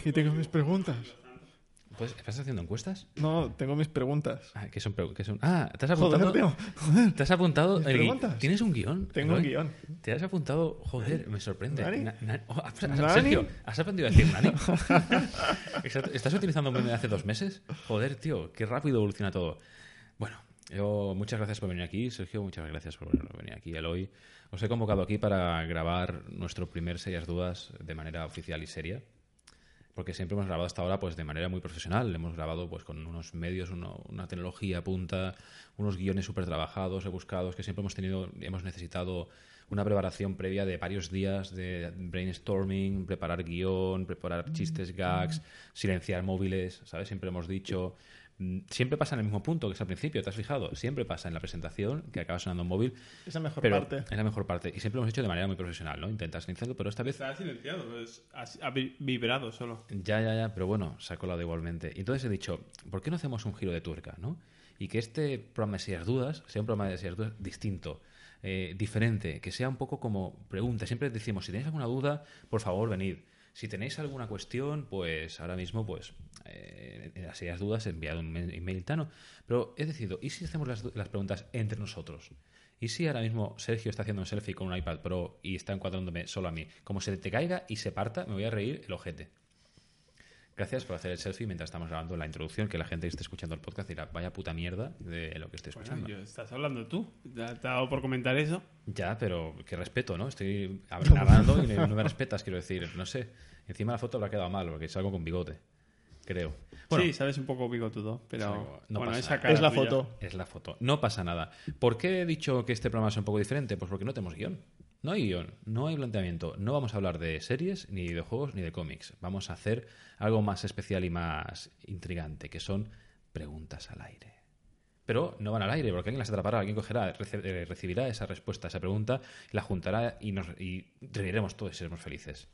Aquí tengo mis preguntas. Pues, ¿Estás haciendo encuestas? No, tengo mis preguntas. Ah, ¿qué son, qué son? Ah, ¿te has Joder, apuntado? tío. Joder. ¿Te has apuntado? ¿Mis el gui- preguntas? ¿Tienes un guion? Tengo un guion. ¿Te has apuntado? Joder, me sorprende. ¿Nani? Na- na- oh. Sergio, ¿has aprendido a decir nani? ¿Estás utilizando un meme de hace dos meses? Joder, tío, qué rápido evoluciona todo. Bueno, yo muchas gracias por venir aquí, Sergio, muchas gracias por venir aquí, Eloy. Os he convocado aquí para grabar nuestro primer Serias Dudas de manera oficial y seria. Porque siempre hemos grabado hasta ahora pues de manera muy profesional. Hemos grabado pues con unos medios, uno- una tecnología punta, unos guiones súper trabajados, rebuscados, que siempre hemos tenido, hemos necesitado una preparación previa de varios días de brainstorming, preparar guion, preparar chistes, gags, silenciar móviles, ¿sabes? Siempre hemos dicho. Mm, Siempre pasa en el mismo punto que es al principio, ¿te has fijado? Siempre pasa en la presentación que acaba sonando un móvil, Es la mejor pero parte. es la mejor parte. Y siempre lo hemos hecho de manera muy profesional, ¿no? Intentas silenciarlo, pero esta vez Está silenciado, pues, ha, ha vi- vibrado solo. ya, ya, ya, pero bueno, se ha colado igualmente. Y entonces he dicho, ¿por qué no hacemos un giro de tuerca, no? Y que este programa de Serias Dudas sea un programa de Serias Dudas distinto, eh, diferente, que sea un poco como pregunta. Siempre decimos, si tenéis alguna duda, por favor, venid. Si tenéis alguna cuestión, pues ahora mismo, pues, eh, en las dudas, enviado un email tano. Pero he decidido, ¿y si hacemos las, las preguntas entre nosotros? ¿Y si ahora mismo Sergio está haciendo un selfie con un iPad Pro y está encuadrándome solo a mí? Como se te caiga y se parta, me voy a reír el ojete. Gracias por hacer el selfie mientras estamos grabando la introducción, que la gente que esté escuchando el podcast dirá, vaya puta mierda de lo que estoy Bueno, escuchando. yo- estás hablando tú. ¿Te ha dado por comentar eso? Ya, pero que respeto, ¿no? Estoy narrando y no me respetas, quiero decir, no sé. Encima la foto habrá quedado mal, porque salgo con bigote, creo. Bueno, sí, sabes un poco bigotudo, pero Salgo- no bueno, pasa esa nada. cara Es la tuya. foto. es la foto. No pasa nada. ¿Por qué he dicho que este programa es un poco diferente? Pues porque no tenemos guion. No hay guion, no hay planteamiento. No vamos a hablar de series, ni de juegos, ni de cómics. Vamos a hacer algo más especial y más intrigante, que son preguntas al aire. Pero no van al aire, porque alguien las atrapará, alguien cogerá, eh, recibirá esa respuesta, esa pregunta, la juntará y nos y reiremos todos y seremos felices.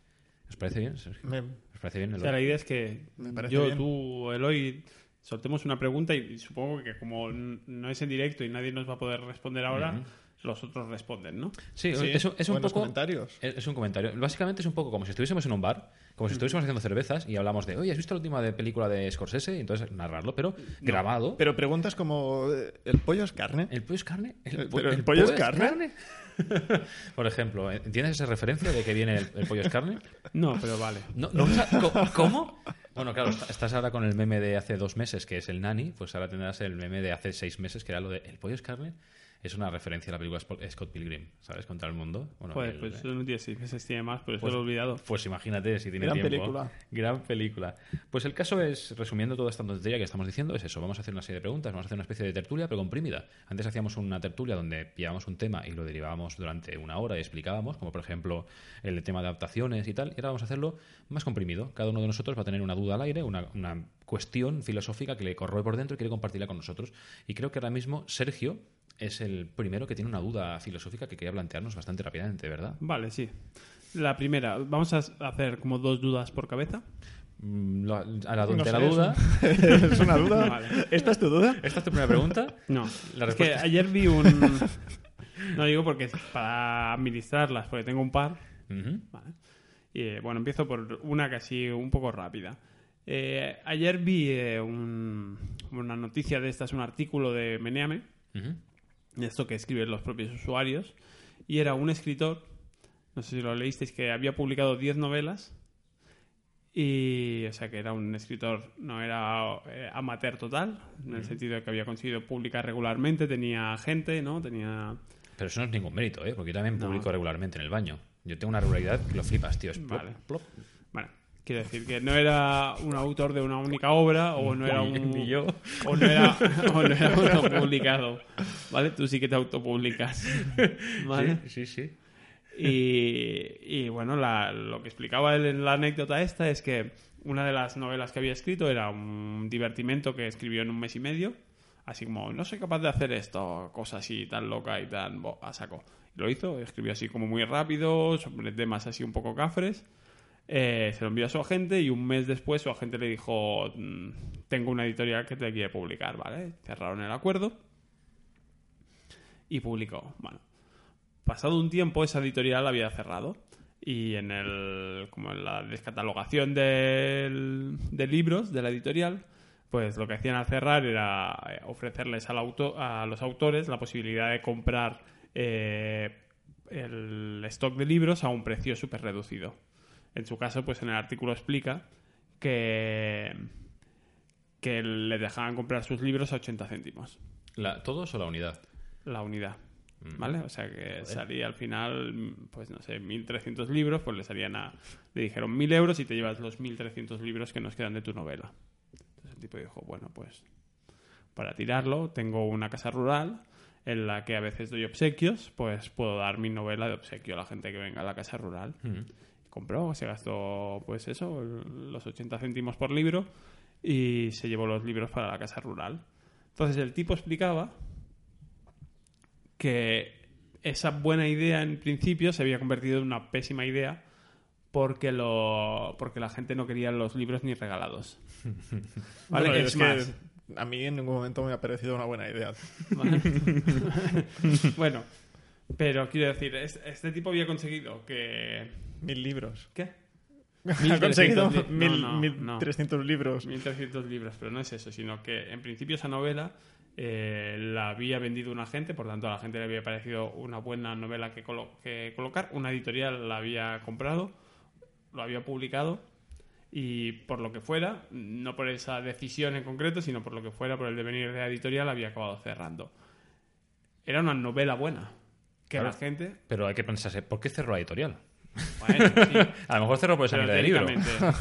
¿Os parece bien, Sergio? Me- ¿Os parece bien? O sea, la idea es que yo, bien. tú, Eloy, soltemos una pregunta y supongo que como no es en directo y nadie nos va a poder responder ahora, los otros responden, ¿no? Sí, Sí, es, un- es un buenos poco. comentarios. Es, es un comentario. Básicamente es un poco como si estuviésemos en un bar, como si estuviésemos haciendo cervezas y hablamos de, oye, ¿has visto la última de película de Scorsese? Y entonces narrarlo, pero grabado. Pero preguntas como, eh, ¿el pollo es carne? ¿El pollo es carne? Eh, po- pero ¿el pollo es carne? Por ejemplo, ¿entiendes esa referencia de que viene el, el pollo es carne? No, pero vale. No, no, co- ¿Cómo? Bueno, claro, est- estás ahora con el meme de hace dos meses, que es el nani, pues ahora tendrás el meme de hace seis meses, que era lo de ¿el pollo es carne? Es una referencia a la película Scott Pilgrim, ¿sabes? Contra el mundo. Bueno, Joder, el- pues eso no tiene seis meses, tiene más, pero eso Pues- lo he olvidado. Pues imagínate si tiene Gran tiempo. película. Gran película. Pues el caso es, resumiendo toda esta tontería que estamos diciendo, es eso. Vamos a hacer una serie de preguntas, vamos a hacer una especie de tertulia, pero comprimida. Antes hacíamos una tertulia donde pillábamos un tema y lo derivábamos durante una hora y explicábamos, como por ejemplo el tema de adaptaciones y tal. Y ahora vamos a hacerlo más comprimido. Cada uno de nosotros va a tener una duda al aire, una, una cuestión filosófica que le corroe por dentro y quiere compartirla con nosotros. Y creo que ahora mismo Sergio es el primero que tiene una duda filosófica que quería plantearnos bastante rápidamente, ¿verdad? Vale, sí. La primera, vamos a hacer como dos dudas por cabeza. Mm, lo- a la, No la duda. ¿Es una duda? Vale. ¿Esta es tu duda? ¿Esta es tu primera pregunta? No, La es que respuesta es- ayer vi un... No digo porque es para administrarlas, porque tengo un par. Vale. Y eh, bueno, empiezo por una casi un poco rápida. Eh, ayer vi eh, un- una noticia de esta, es un artículo de Meneame, de esto que escriben los propios usuarios, y era un escritor, no sé si lo leísteis, que había publicado 10 novelas, y o sea que era un escritor, no era eh, amateur total, en el sentido de que había conseguido publicar regularmente, tenía gente, ¿no? Tenía... Pero eso no es ningún mérito, ¿eh? Porque yo también publico regularmente en el baño. Yo tengo una regularidad que lo flipas, tío. Es plop, Vale. plop. Bueno, quiero decir que no era un autor de una única obra o no era un... ni yo. O no era, o no era autopublicado, ¿vale? Tú sí que te autopublicas, ¿vale? Sí, sí, sí. Y, y, bueno, la- lo que explicaba él en la anécdota esta es que una de las novelas que había escrito era un divertimento que escribió en un mes y medio, así como, no soy capaz de hacer esto, cosa así tan loca y tan bo- a saco. Lo hizo, escribió así como muy rápido, sobre temas así un poco cafres, eh, se lo envió a su agente y un mes después su agente le dijo, "Mm, tengo una editorial que te quiere publicar, ¿vale? Cerraron el acuerdo y publicó. Bueno, pasado un tiempo esa editorial había cerrado. y en el como en la descatalogación del- de libros de la editorial pues lo que hacían al cerrar era eh, ofrecerles al a los autores la posibilidad de comprar eh, el stock de libros a un precio súper reducido. En su caso, pues en el artículo explica que, que le dejaban comprar sus libros a 80 céntimos La- ¿Todos o la unidad? la unidad. ¿Vale? O sea que salía al final, mm, pues no sé, 1.300 libros, pues le salían a. Le dijeron 1.000 euros y te llevas los 1.300 libros que nos quedan de tu novela. Entonces el tipo dijo, bueno, pues para tirarlo, tengo una casa rural en la que a veces doy obsequios, pues puedo dar mi novela de obsequio a la gente que venga a la casa rural. Compró, se gastó, pues eso, los 80 céntimos por libro y se llevó los libros para la casa rural. Entonces el tipo explicaba que esa buena idea en principio se había convertido en una pésima idea porque lo porque la gente no quería los libros ni regalados. Vale, Bueno, es, es más, que a mí en ningún momento me ha parecido una buena idea. Vale. bueno, pero quiero decir, es- este tipo había conseguido que Mil libros. ¿qué? Ha conseguido 1300 li- mil, no, no, mil no. trescientos libros. 1300 libros, pero no es eso, sino que en principio esa novela eh, la había vendido un agente, por tanto a la gente le había parecido una buena novela que, colo- que colocar, una editorial la había comprado, lo había publicado y por lo que fuera, no por esa decisión en concreto, sino por lo que fuera, por el devenir de la editorial, había acabado cerrando. Era una novela buena, que Claro. la gente... Pero hay que pensarse, ¿por qué cerró la editorial? Bueno, sí, A lo mejor cerró por esa de libro.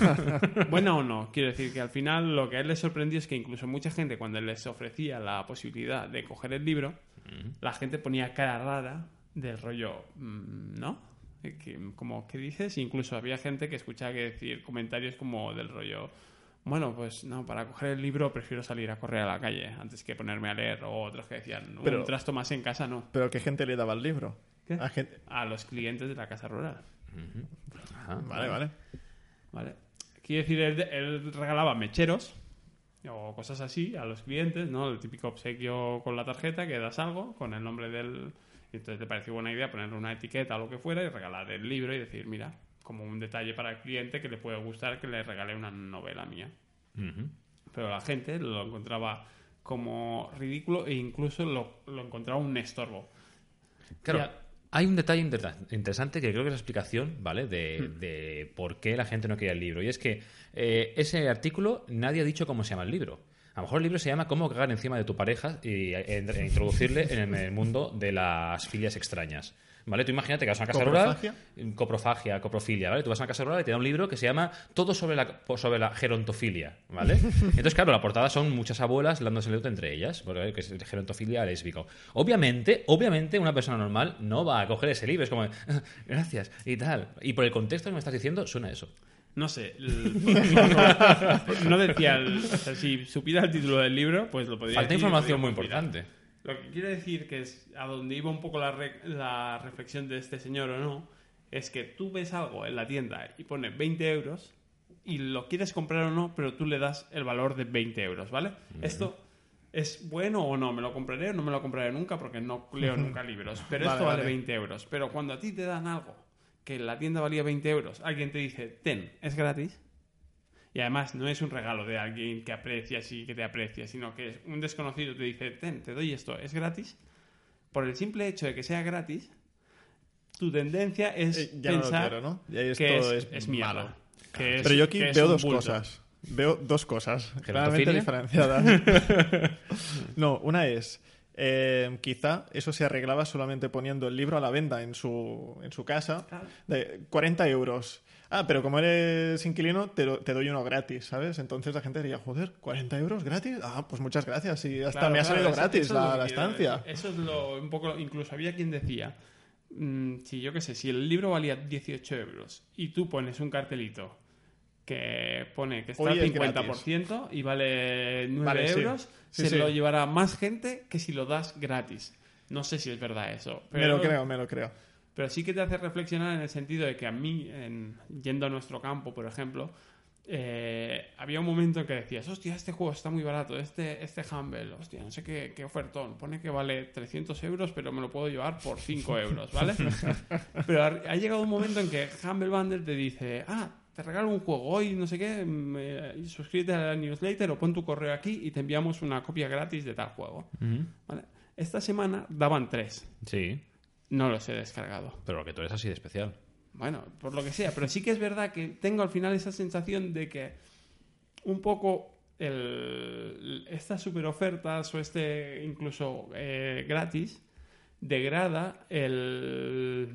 buena o no, quiero decir que al final lo que a él le sorprendió es que incluso mucha gente cuando les ofrecía la posibilidad de coger el libro, la gente ponía cara rara del rollo, mm, ¿no? Eh, Que, como, ¿qué dices? Incluso había gente que escuchaba que decir comentarios como del rollo, bueno, pues no, para coger el libro prefiero salir a correr a la calle antes que ponerme a leer, o otros que decían, Pero- un trasto más en casa, no. Pero ¿qué gente le daba el libro? ¿Qué? A gente... A los clientes de la casa rural. Ajá. Vale, vale. ¿Vale? Quiere decir, él, él regalaba mecheros o cosas así a los clientes, ¿no? El típico obsequio con la tarjeta que das algo con el nombre del... y entonces le pareció buena idea ponerle una etiqueta o lo que fuera y regalar el libro y decir, mira, como un detalle para el cliente que le puede gustar que le regale una novela mía. Ujú. Pero la gente lo encontraba como ridículo e incluso lo, lo encontraba un estorbo. Claro, Ya. Hay un detalle inter- interesante que creo que es la explicación, ¿vale? De, Hmm. de por qué la gente no quería el libro. Y es que eh, ese artículo nadie ha dicho cómo se llama el libro. A lo mejor el libro se llama Cómo cagar encima de tu pareja y eh, e introducirle en el mundo de las filias extrañas. ¿Vale? Tú imagínate que vas a una casa ¿Coprofagia? rural. Coprofagia, coprofilia, ¿vale? Tú vas a una casa rural y te da un libro que se llama Todo sobre la, sobre la gerontofilia, ¿vale? Entonces, claro, la portada son muchas abuelas dándose el entre ellas, porque que es gerontofilia lésbico. Obviamente, obviamente, una persona normal no va a coger ese libro, es como, "Ah, gracias, y tal. Y por el contexto que me estás diciendo, suena eso. No sé. el- no decía. el- o sea, si supiera el título del libro, pues lo podría Falta decir información muy importante. Lo que quiero decir que es a donde iba un poco la, re- la reflexión de este señor o no, es que tú ves algo en la tienda y pone 20 euros y lo quieres comprar o no, pero tú le das el valor de 20 euros, ¿vale? Esto es bueno o no, me lo compraré o no me lo compraré nunca porque no leo nunca libros, pero Vale, esto vale vale. 20 euros. Pero cuando a ti te dan algo que en la tienda valía 20 euros, alguien te dice, ten, es gratis, y además no es un regalo de alguien que aprecias y que te aprecia, sino que es un desconocido te dice, ten, te doy esto, es gratis. Por el simple hecho de que sea gratis, tu tendencia es Eh, ya no lo pensar quiero, ¿no? Ya esto que es, es es mierda. malo. que es- Pero yo aquí que veo dos bulto. cosas. Veo dos cosas claramente diferenciadas. no, una es, eh, quizá eso se arreglaba solamente poniendo el libro a la venta en su, en su casa de 40 euros. Ah, pero como eres inquilino, te, doy uno gratis, ¿sabes? Entonces la gente diría, joder, ¿40 euros gratis? Ah, pues muchas gracias. Y hasta Claro, me ha salido gratis es la, estancia. Eso es lo un poco. Incluso había quien decía. mm, si yo qué sé, si el libro valía 18 euros y tú pones un cartelito que pone que está al es 50% y vale 9 Vale, sí. euros, Sí, se sí. lo llevará más gente que si lo das gratis. No sé si es verdad eso. Pero, Me lo creo, me lo creo. Pero sí que te hace reflexionar en el sentido de que a mí, en- yendo a nuestro campo, por ejemplo, eh, había un momento en que decías, hostia, este juego está muy barato, este, este Humble, hostia, no sé qué, qué ofertón, pone que vale 300 euros, pero me lo puedo llevar por 5 euros, ¿vale? pero ha, ha llegado un momento en que Humble Bundle te dice, ah, te regalo un juego hoy, no sé qué, me- suscríbete a la newsletter o pon tu correo aquí y te enviamos una copia gratis de tal juego, ¿vale? Esta semana daban tres, Sí, no los he descargado. pero lo que tú eres así de especial. Bueno, por lo que sea, pero sí que es verdad que tengo al final esa sensación de que un poco el- estas super ofertas o este incluso eh, gratis degrada el,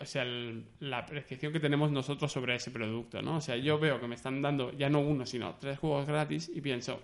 o sea, el- la apreciación que tenemos nosotros sobre ese producto, ¿no? O sea, yo veo que me están dando ya no uno, sino tres juegos gratis y pienso,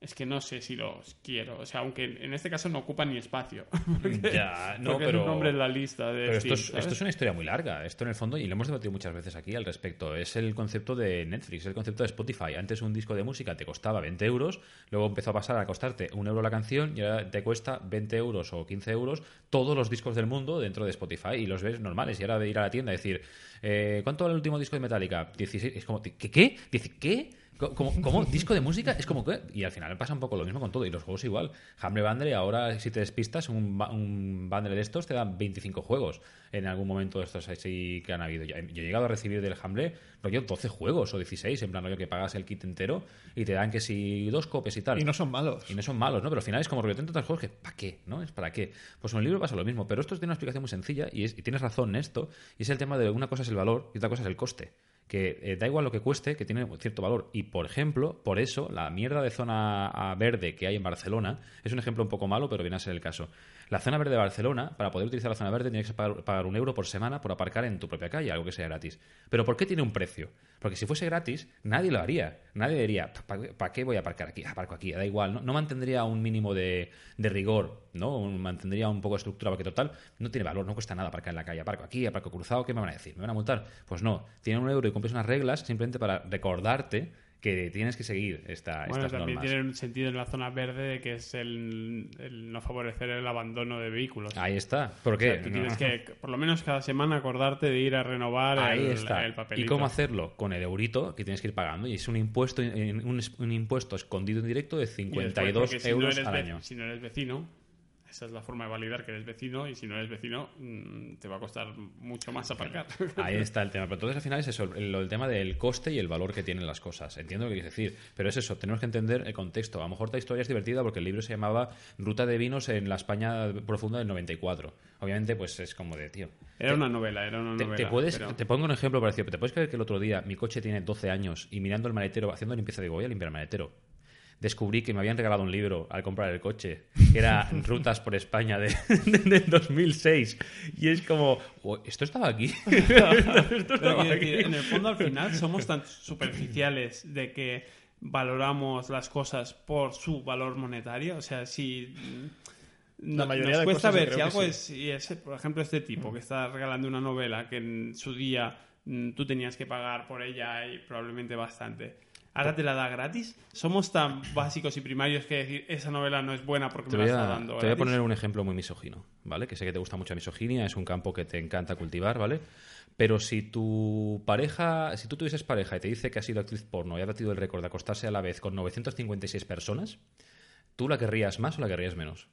es que no sé si los quiero. O sea, aunque en este caso no ocupan ni espacio. Porque, Ya, no, pero... es un nombre en la lista de Pero Steam, esto es, esto es una historia muy larga. Esto en el fondo, y lo hemos debatido muchas veces aquí al respecto, es el concepto de Netflix, el concepto de Spotify. Antes un disco de música te costaba 20 euros, luego empezó a pasar a costarte un euro la canción y ahora te cuesta 20 euros o 15 euros todos los discos del mundo dentro de Spotify y los ves normales. Y ahora de ir a la tienda y decir, eh, ¿cuánto vale el último disco de Metallica? 16. Es como, ¿qué? ¿Qué? ¿Qué? Co- ¿Cómo, cómo? ¿Disco de música? Es como que... Y al final pasa un poco lo mismo con todo. Y los juegos igual. Humble Bundle, ahora si te despistas, un, un bundle de estos te dan 25 juegos en algún momento de estos así que han habido. Yo he llegado a recibir del Humble rollo 12 juegos o 16, en plan rollo que pagas el kit entero y te dan que si dos copias y tal. Y no son malos. Y no son malos, ¿no? Pero al final es como rollo tantos juegos que ¿para qué? ¿No? Es para qué. Pues en el libro pasa lo mismo, pero esto tiene una explicación muy sencilla y, es- y tienes razón en esto, y es el tema de una cosa es el valor y otra cosa es el coste. Que eh, da igual lo que cueste, que tiene cierto valor. Y por ejemplo, por eso, la mierda de zona ah, verde que hay en Barcelona es un ejemplo un poco malo, pero viene a ser el caso. La zona verde de Barcelona, para poder utilizar la zona verde, tienes que pagar, un euro por semana por aparcar en tu propia calle, algo que sea gratis. Pero ¿por qué tiene un precio? Porque si fuese gratis, nadie lo haría. Nadie diría, ¿para qué voy a aparcar aquí? Aparco aquí, da igual. No, no mantendría un mínimo de, de rigor, ¿no? Mantendría un poco de estructura, porque total, no tiene valor, no cuesta nada aparcar en la calle. Aparco aquí, aparco cruzado, ¿qué me van a decir? ¿Me van a multar? Pues no, tiene un euro y cumples unas reglas simplemente para recordarte que tienes que seguir esta, Bueno, estas también normas. tiene un sentido en la zona verde de que es el, el no favorecer el abandono de vehículos. Ahí está. ¿Por O qué? sea, tú tienes que, por lo menos cada semana, acordarte de ir a renovar Ahí el, está. el papelito. ¿Y cómo hacerlo? Con el eurito que tienes que ir pagando. Y es un impuesto, un, un impuesto escondido en directo de Y después, 52 porque si no euros eres al ve- año. Si no eres vecino, esa es la forma de validar que eres vecino, y si no eres vecino, mm, te va a costar mucho más aparcar. Ahí está el tema. Pero entonces al final es eso, el, el tema del coste y el valor que tienen las cosas. Entiendo lo que quieres decir, pero es eso, tenemos que entender el contexto. A lo mejor esta historia es divertida porque el libro se llamaba Ruta de vinos en la España profunda del 94. Obviamente, pues es como de, tío. Era una novela, era una Te, novela. te puedes, pero- te pongo un ejemplo parecido. ¿Te puedes creer que el otro día mi coche tiene 12 años y mirando el maletero, haciendo limpieza, digo, voy a limpiar el maletero? Descubrí que me habían regalado un libro al comprar el coche, que era Rutas por España de, de- del 2006. Y es como, "Oh, ¿esto estaba aquí? Esto estaba aquí. decir, en el fondo, al final, somos tan superficiales de que valoramos las cosas por su valor monetario. O sea, si. La mayoría nos de cuesta cosas ver si algo sí. es, si es, por ejemplo, este tipo que está regalando una novela que en su día mm, tú tenías que pagar por ella y probablemente bastante. Ahora te la da gratis. Somos tan básicos y primarios que decir esa novela no es buena porque Te me la está a, dando. te voy a poner un ejemplo muy misógino, ¿vale? Que sé que te gusta mucho la misoginia, es un campo que te encanta cultivar, ¿vale? Pero si tu pareja, si tú tuvieses pareja y te dice que ha sido actriz porno y ha batido el récord de acostarse a la vez con 956 personas, ¿tú la querrías más o la querrías menos?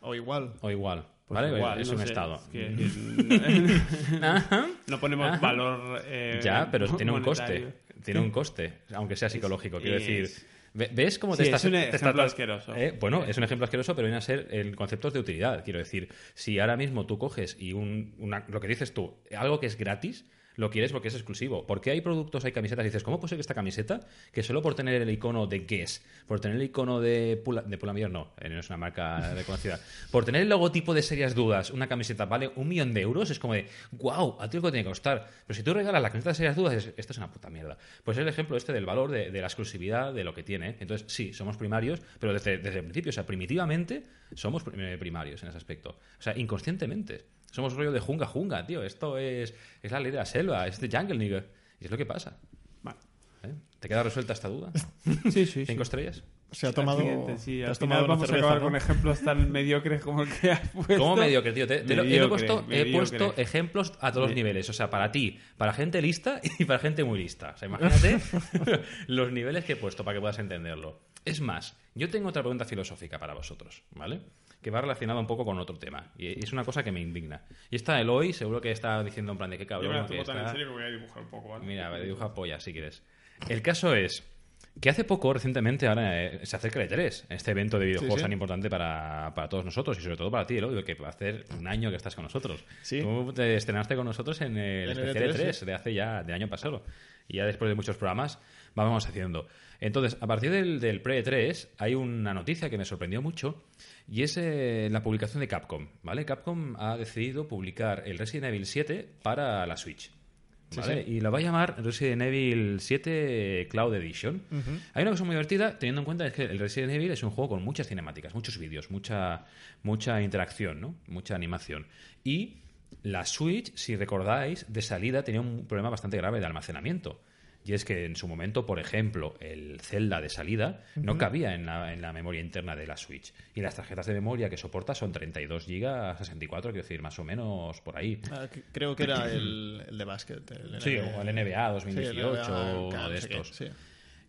O igual. O igual, Pues ¿vale? igual, es no un sé, estado. es que- Ajá. no ponemos valor. eh, Ya, pero tiene un monetario. coste. Tiene un coste, aunque sea psicológico. Quiero decir, Ve- ¿Ves cómo te Sí, estás... es un ejemplo estás- asqueroso. Eh, Bueno, es un ejemplo asqueroso, pero viene a ser en conceptos de utilidad. Quiero decir, si ahora mismo tú coges y un, una- lo que dices tú, algo que es gratis, lo quieres porque es exclusivo. Porque hay productos, hay camisetas, y dices, ¿cómo puede que esta camiseta, que solo por tener el icono de Guess, por tener el icono de Pula, de Pull&Bear, no, eh, no es una marca reconocida, por tener el logotipo de Serias Dudas, una camiseta vale un millón de euros, es como de, wow, a ti lo que tiene que costar. Pero si tú regalas la camiseta de Serias Dudas, es- esto es una puta mierda. Pues es el ejemplo este del valor de, de la exclusividad de lo que tiene. Entonces, sí, somos primarios, pero desde, desde el principio, o sea, primitivamente, somos eh, primarios en ese aspecto. O sea, inconscientemente. Somos rollo de junga junga, tío. Esto es, es la ley de la selva, es de jungle, nigga. Y es lo que pasa. Vale. ¿eh? ¿Te queda resuelta esta duda? Sí, sí, sí. ¿Cinco estrellas? se ha tomado. Accidente, sí, te al has final tomado una vamos cerveza, a acabar ¿no? con ejemplos tan mediocres como el que has puesto. ¿Cómo mediocre, tío? Te- te lo- he, Mediocre, puesto, he puesto ejemplos a todos los niveles. O sea, para ti, para gente lista y para gente muy lista. O sea, imagínate los niveles que he puesto para que puedas entenderlo. Es más, yo tengo otra pregunta filosófica para vosotros, ¿vale? Que va relacionada un poco con otro tema. Y es una cosa que me indigna. Y está Eloy, seguro que está diciendo en plan de qué Yo cabrón. me la que tomo tan en está- serio que voy a dibujar un poco, ¿vale? Mira, dibuja polla si quieres. El caso es que hace poco, recientemente, ahora eh, se acerca el E3, este evento de videojuegos Sí, sí. tan importante para, para todos nosotros y sobre todo para ti, Eloy, que va a hacer un año que estás con nosotros. Sí. Tú te estrenaste con nosotros en el En el especial E3, E3 de hace ya, del año pasado. Y ya después de muchos programas vamos haciendo. Entonces, a partir del, del pre-E3 hay una noticia que me sorprendió mucho y es eh, la publicación de Capcom, ¿vale? Capcom ha decidido publicar el Resident Evil 7 para la Switch. ¿vale? sí. Y lo va a llamar Resident Evil 7 Cloud Edition. Hay una cosa muy divertida, teniendo en cuenta es que el Resident Evil es un juego con muchas cinemáticas, muchos vídeos, mucha, mucha interacción, ¿no? Mucha animación. Y la Switch, si recordáis, de salida tenía un problema bastante grave de almacenamiento. Y es que en su momento, por ejemplo, el Zelda de salida no cabía en la, en la memoria interna de la Switch. Y las tarjetas de memoria que soporta son 32 GB, 64, quiero decir, más o menos por ahí. Ah, creo que era el, el de básquet. El Sí, NBA. o el NBA Sí, el 2018 NBA, o uno no de estos. sí.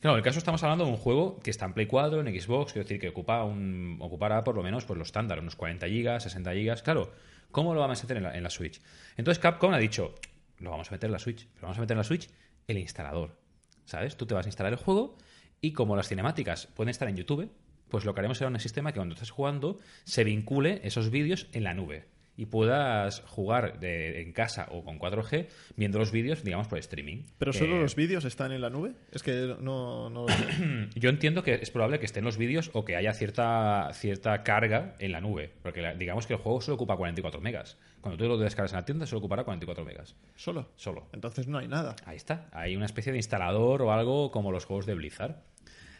Claro, en el caso estamos hablando de un juego que está en Play 4, en Xbox, quiero decir que ocupa un, ocupará por lo menos pues, lo estándar, unos 40 GB, 60 GB. Claro, ¿cómo lo vamos a meter en la, en la Switch? Entonces Capcom ha dicho, lo vamos a meter en la Switch, pero vamos a meter en la Switch el instalador. ¿Sabes? Tú te vas a instalar el juego y como las cinemáticas pueden estar en YouTube, pues lo que haremos será un sistema que cuando estés jugando se vincule esos vídeos en la nube y puedas jugar de- en casa o con 4G viendo los vídeos, digamos, por streaming. Pero solo Eh, los vídeos están en la nube. Es que no, no yo entiendo que es probable que estén los vídeos o que haya cierta, cierta carga en la nube. Porque la- digamos que el juego solo ocupa 44 megas. Cuando tú lo descargas en la tienda, solo ocupará 44 megas. Solo. Solo. Entonces no hay nada. Ahí está. Hay una especie de instalador o algo como los juegos de Blizzard.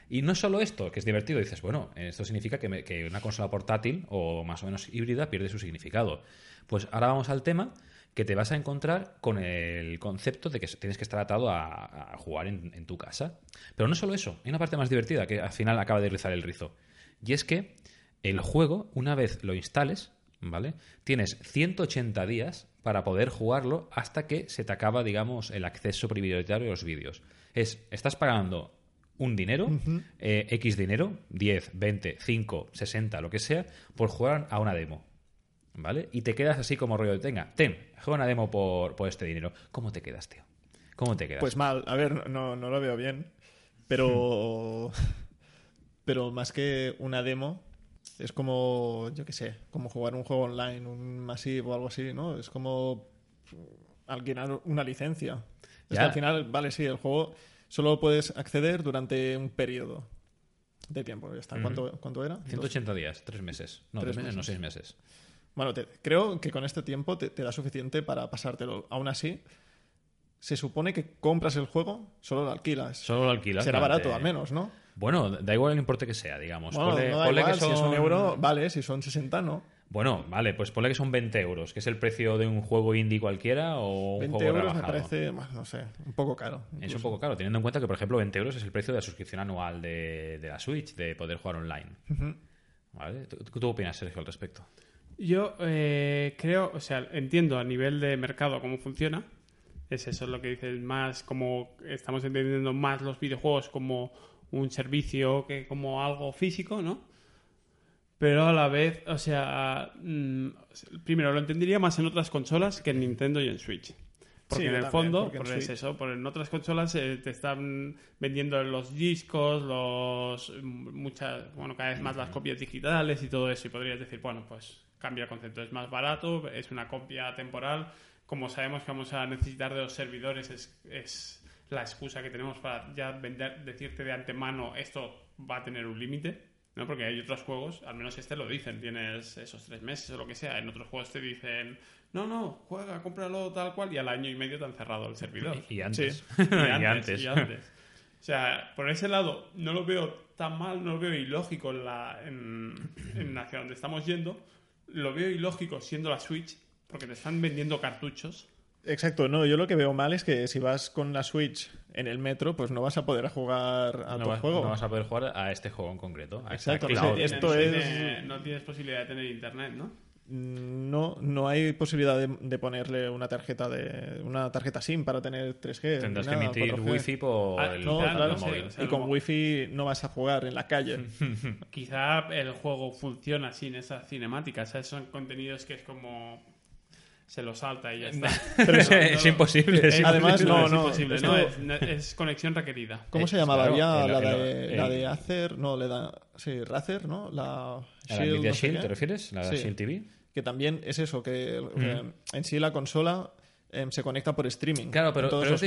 Y no solo esto, que es divertido, dices, bueno, esto significa que, una consola portátil o más o menos híbrida pierde su significado. Pues ahora vamos al tema que te vas a encontrar con el concepto de que tienes que estar atado a, a jugar en, en tu casa. Pero no solo eso, hay una parte más divertida que al final acaba de rizar el rizo. Y es que el juego, una vez lo instales, ¿vale? Tienes 180 días para poder jugarlo hasta que se te acaba, digamos, el acceso prioritario a los vídeos. Es, estás pagando un dinero, eh, X dinero, 10, 20, 5, 60, lo que sea, por jugar a una demo. ¿Vale? Y te quedas así como rollo de, tenga, ten, juega una demo por, por este dinero. ¿Cómo te quedas, tío? ¿Cómo te quedas? Pues mal. A ver, no, no lo veo bien. Pero. pero más que una demo. Es como, yo qué sé, como jugar un juego online, un masivo o algo así, ¿no? Es como alquilar una licencia. Es que al final, vale, sí, el juego solo puedes acceder durante un periodo de tiempo. Ya está. ¿Cuánto, ¿Cuánto era? Dos- 180 días, 3 meses. No, Tres 3 meses, no. 6 meses. Bueno, te- creo que con este tiempo te, te da suficiente para pasártelo. Aún así, se supone que compras el juego, solo lo alquilas. Solo lo alquilas. Será durante- barato, al menos, ¿no? Bueno, da igual el importe que sea, digamos. Bueno, Ponle- no da ponle igual, que si es un euro, vale, si son 60, no. Bueno, vale, pues ponle que son 20 euros, que es el precio de un juego indie cualquiera o un 20 juego euros me parece, no sé, un poco caro. Es un poco caro, teniendo en cuenta que, por ejemplo, 20 euros es el precio de la suscripción anual de, de la Switch, de poder jugar online. Ujú. ¿Vale? ¿Tú, tú opinas, Sergio, al respecto? Yo eh, creo, o sea, entiendo a nivel de mercado cómo funciona. Es eso lo que dices, más como estamos entendiendo más los videojuegos como un servicio que como algo físico, ¿no? Pero a la vez, o sea, mm, primero lo entendería más en otras consolas que en Nintendo y en Switch. Porque Sí, en el también, fondo, pues es eso, por en otras consolas eh, te están vendiendo los discos, los muchas, bueno, cada vez más las copias digitales y todo eso. Y podrías decir, bueno, pues cambia el concepto, es más barato, es una copia temporal. Como sabemos que vamos a necesitar de los servidores, es, es la excusa que tenemos para ya vender, decirte de antemano esto va a tener un límite. ¿No? Porque hay otros juegos, al menos este lo dicen, tienes esos tres meses o lo que sea. En otros juegos te dicen, no, no, juega, cómpralo tal cual, y al año y medio te han cerrado el servidor. Y, y antes. Y y antes, antes. y antes. O sea, por ese lado, no lo veo tan mal, no lo veo ilógico en la, en, en hacia donde estamos yendo. Lo veo ilógico siendo la Switch, porque te están vendiendo cartuchos Exacto, no, yo lo que veo mal es que si vas con la Switch en el metro, pues no vas a poder jugar a no, tu vas, juego. no vas a poder jugar a este juego en concreto. a esta Exacto, cloud. sí, esto No es- tiene- No tienes posibilidad de tener internet, ¿no? No, no hay posibilidad de, de ponerle una tarjeta de una tarjeta SIM para tener 3G. Tendrás que emitir 4G. wifi por Ah, el, No, claro, no sé, móvil. o sea, y con wifi no vas a jugar en la calle. Quizá el juego funciona sin esas cinemáticas. ¿sabes? Son contenidos que es como. Se lo salta y ya está. es imposible. es Además, imposible. no, es no, imposible, esto- no, es, no- es conexión requerida. ¿Cómo Eh, se llamaba? Había la, de, el- la de Acer, no, le da, sí, Razer, ¿no? La ¿A Shield, la Nvidia no sé Shield qué. te refieres? ¿La Sí. Shield TV? Que también es eso, que que en sí la consola em, se conecta por streaming. Claro, pero, pero, es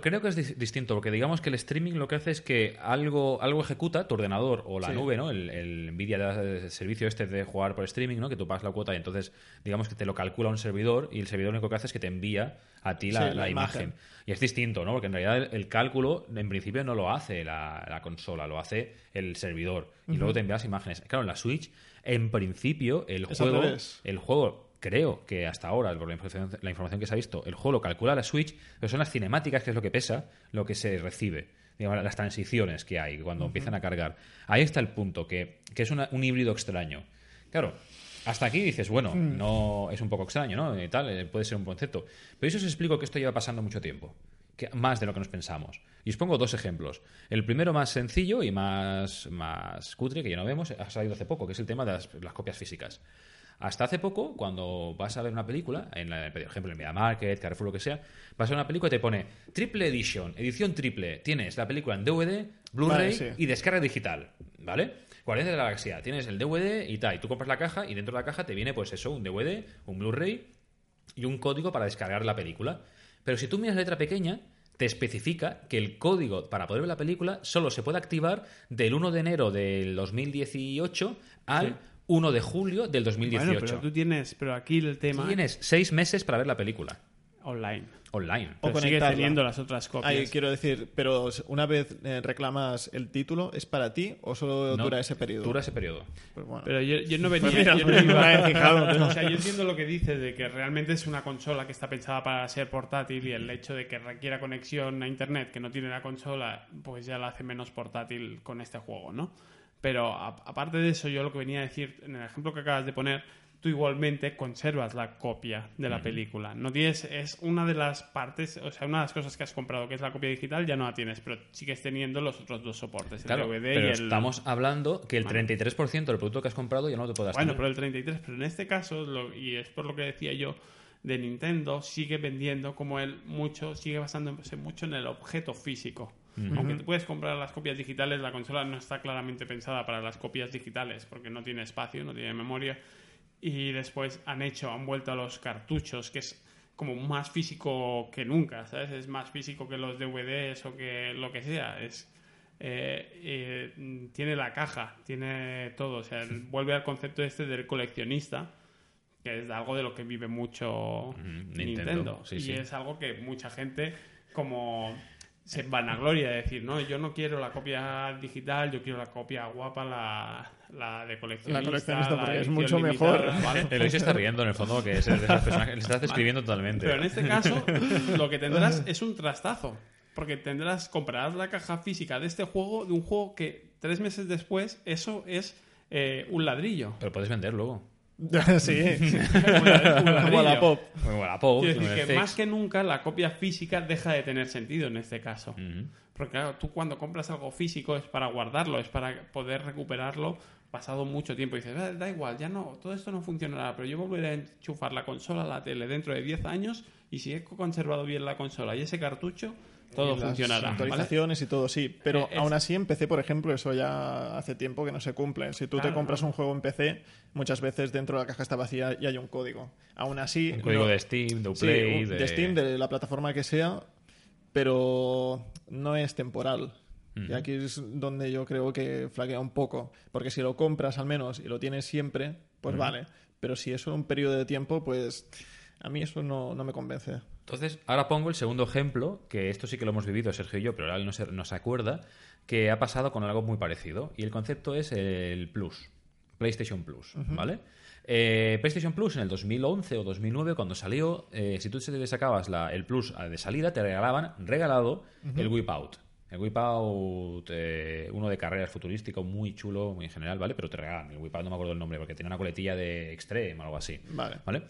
creo que es dis- distinto, porque digamos que el streaming lo que hace es que algo, algo ejecuta tu ordenador o la Sí. nube, ¿no? El, el Nvidia da servicio este de jugar por streaming, ¿no? Que tú pagas la cuota y entonces digamos que te lo calcula un servidor y el servidor lo único que hace es que te envía a ti la, Sí, la la imagen. imagen. Y es distinto, ¿no? Porque en realidad el, el cálculo en principio no lo hace la, la consola, lo hace el servidor. Y luego te envías imágenes. Claro, en la Switch, en principio, el Es juego, el juego, creo que hasta ahora, por la información, la información que se ha visto, el juego lo calcula la Switch, pero son las cinemáticas, que es lo que pesa, lo que se recibe. Digamos, las transiciones que hay cuando empiezan a cargar. Ahí está el punto, que, que es una- un híbrido extraño. Claro, hasta aquí dices, bueno, no es un poco extraño, ¿no? Y tal, eh, puede ser un concepto. Pero eso os explico que esto lleva pasando mucho tiempo. Que, más de lo que nos pensamos. Y os pongo dos ejemplos. El primero más sencillo y más, más cutre, que ya no vemos, ha salido hace poco, que es el tema de las, las copias físicas. Hasta hace poco, cuando vas a ver una película, en la- por ejemplo en Media Market, Carrefour, lo que sea, vas a ver una película y te pone triple edition, edición triple. Tienes la película en DVD, Blu-ray Vale, sí. y descarga digital, ¿vale? Guardianes de la Galaxia, tienes el DVD y tal, y tú compras la caja y dentro de la caja te viene pues eso, un DVD, un Blu-ray y un código para descargar la película. Pero si tú miras la letra pequeña, te especifica que el código para poder ver la película solo se puede activar del 1 de enero del 2018 al 1 de julio del 2018. Bueno, pero tú tienes. Pero aquí el tema. Tienes seis meses para ver la película Online. online. O Pero sigue conectarla. teniendo las otras copias. Ahí quiero decir, pero una vez eh, reclamas el título, ¿es para ti o solo No, dura ese periodo? Dura ese periodo. Pues bueno. Pero yo, yo no venía. Pues mira, yo no iba- fijado, o sea, yo entiendo lo que dices de que realmente es una consola que está pensada para ser portátil y el hecho de que requiera conexión a internet que no tiene la consola, pues ya la hace menos portátil con este juego, ¿no? Pero a- aparte de eso, yo lo que venía a decir en el ejemplo que acabas de poner, tú igualmente conservas la copia de la película. No tienes, es una de las partes, o sea, una de las cosas que has comprado, que es la copia digital, ya no la tienes, pero sigues teniendo los otros dos soportes, el Claro, DVD pero y el... estamos hablando que el Vale. 33% del producto que has comprado ya no lo puedes Bueno, tener. pero el 33, pero en este caso, lo- y es por lo que decía yo, de Nintendo sigue vendiendo como él mucho, sigue basándose mucho en el objeto físico. Aunque tú puedes comprar las copias digitales, la consola no está claramente pensada para las copias digitales porque no tiene espacio, no tiene memoria. Y después han hecho, han vuelto a los cartuchos, que es como más físico que nunca, ¿sabes? Es más físico que los DVDs o que lo que sea. Es, eh, eh, tiene la caja, tiene todo. O sea, vuelve al concepto este del coleccionista, que es algo de lo que vive mucho Nintendo, Nintendo. sí, y sí. es algo que mucha gente como se vanagloria de decir, no, yo no quiero la copia digital, yo quiero la copia guapa, la, la de coleccionista. La coleccionista, porque es mucho limitada, mejor. ¿vale? El se está riendo en el fondo, que es de. Le estás describiendo totalmente. Pero en este caso, lo que tendrás es un trastazo. Porque tendrás, comprarás la caja física de este juego, de un juego que tres meses después, eso es eh, un ladrillo. Pero puedes vender luego. sí, un como la pop. Como la Pop, Quiero decir que más que nunca la copia física deja de tener sentido en este caso. Porque claro, tú cuando compras algo físico es para guardarlo, es para poder recuperarlo pasado mucho tiempo. Y dices, "Ah, da igual, ya no, todo esto no funcionará, pero yo volveré a enchufar la consola a la tele dentro de 10 años y si he conservado bien la consola y ese cartucho, todo Y las funcionará. ¿vale? Actualizaciones y todo, sí. Pero Eh, es- aún así en PC, por ejemplo, eso ya hace tiempo que no se cumple. Si tú Claro, te compras no. un juego en PC, muchas veces dentro de la caja está vacía y hay un código. Aún así... Un código no- de Steam, de Uplay, de Steam, de la plataforma que sea, pero no es temporal. Y aquí es donde yo creo que flaquea un poco. Porque si lo compras al menos y lo tienes siempre, pues vale. Pero si es un periodo de tiempo, pues a mí eso no, no me convence. Entonces, ahora pongo el segundo ejemplo, que esto sí que lo hemos vivido Sergio y yo, pero ahora él no se, no se acuerda, que ha pasado con algo muy parecido. Y el concepto es el Plus. PlayStation Plus, ¿vale? Eh, PlayStation Plus en el 2011 o 2009, cuando salió, eh, si tú te sacabas la- el Plus de salida, te regalaban, regalado, el Whip Out. El Whip Out, eh, uno de carreras futurístico, muy chulo, muy en general, ¿vale? Pero te regalaban. El Whip Out no me acuerdo el nombre, porque tenía una coletilla de Extreme o algo así. Vale. ¿Vale?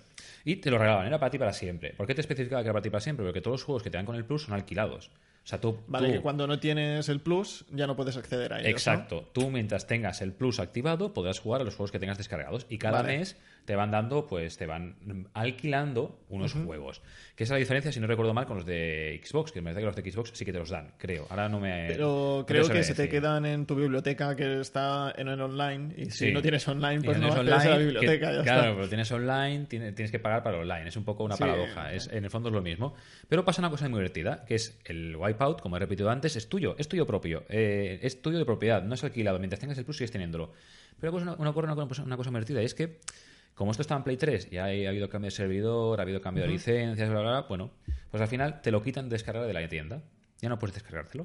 Y te lo regalaban, era para ti para siempre. ¿Por qué te especificaba que era para ti para siempre? Porque todos los juegos que te dan con el Plus son alquilados. O sea, tú. Vale, tú- que cuando no tienes el plus ya no puedes acceder a ellos. ¿no? Exacto. Tú, mientras tengas el Plus activado, podrás jugar a los juegos que tengas descargados. Y cada Vale. mes te van dando, pues te van alquilando unos juegos. Que esa es la diferencia, si no recuerdo mal, con los de Xbox, que me parece que los de Xbox sí que te los dan, creo. Ahora no me. Pero no creo que se te quedan en tu biblioteca que está en el online y si Sí. no tienes online Y pues no tienes accedes a la online, biblioteca. que- ya claro, está. pero tienes online, tiene- tienes que pagar para el online. Es un poco una Sí. paradoja. Es, en el fondo es lo mismo. Pero pasa una cosa muy divertida, que es el Wipeout, como he repetido antes, es tuyo, es tuyo propio. eh, es tuyo de propiedad, no es alquilado. Mientras tengas el plus sigues teniéndolo. Pero pues, una, una, una, cosa- una cosa divertida, y es que como esto estaba en Play 3 y ha, ha habido cambio de servidor, ha habido cambio de licencias, bla, bla, bla, bueno, pues al final te lo quitan de descargar de la tienda. Ya no puedes descargártelo.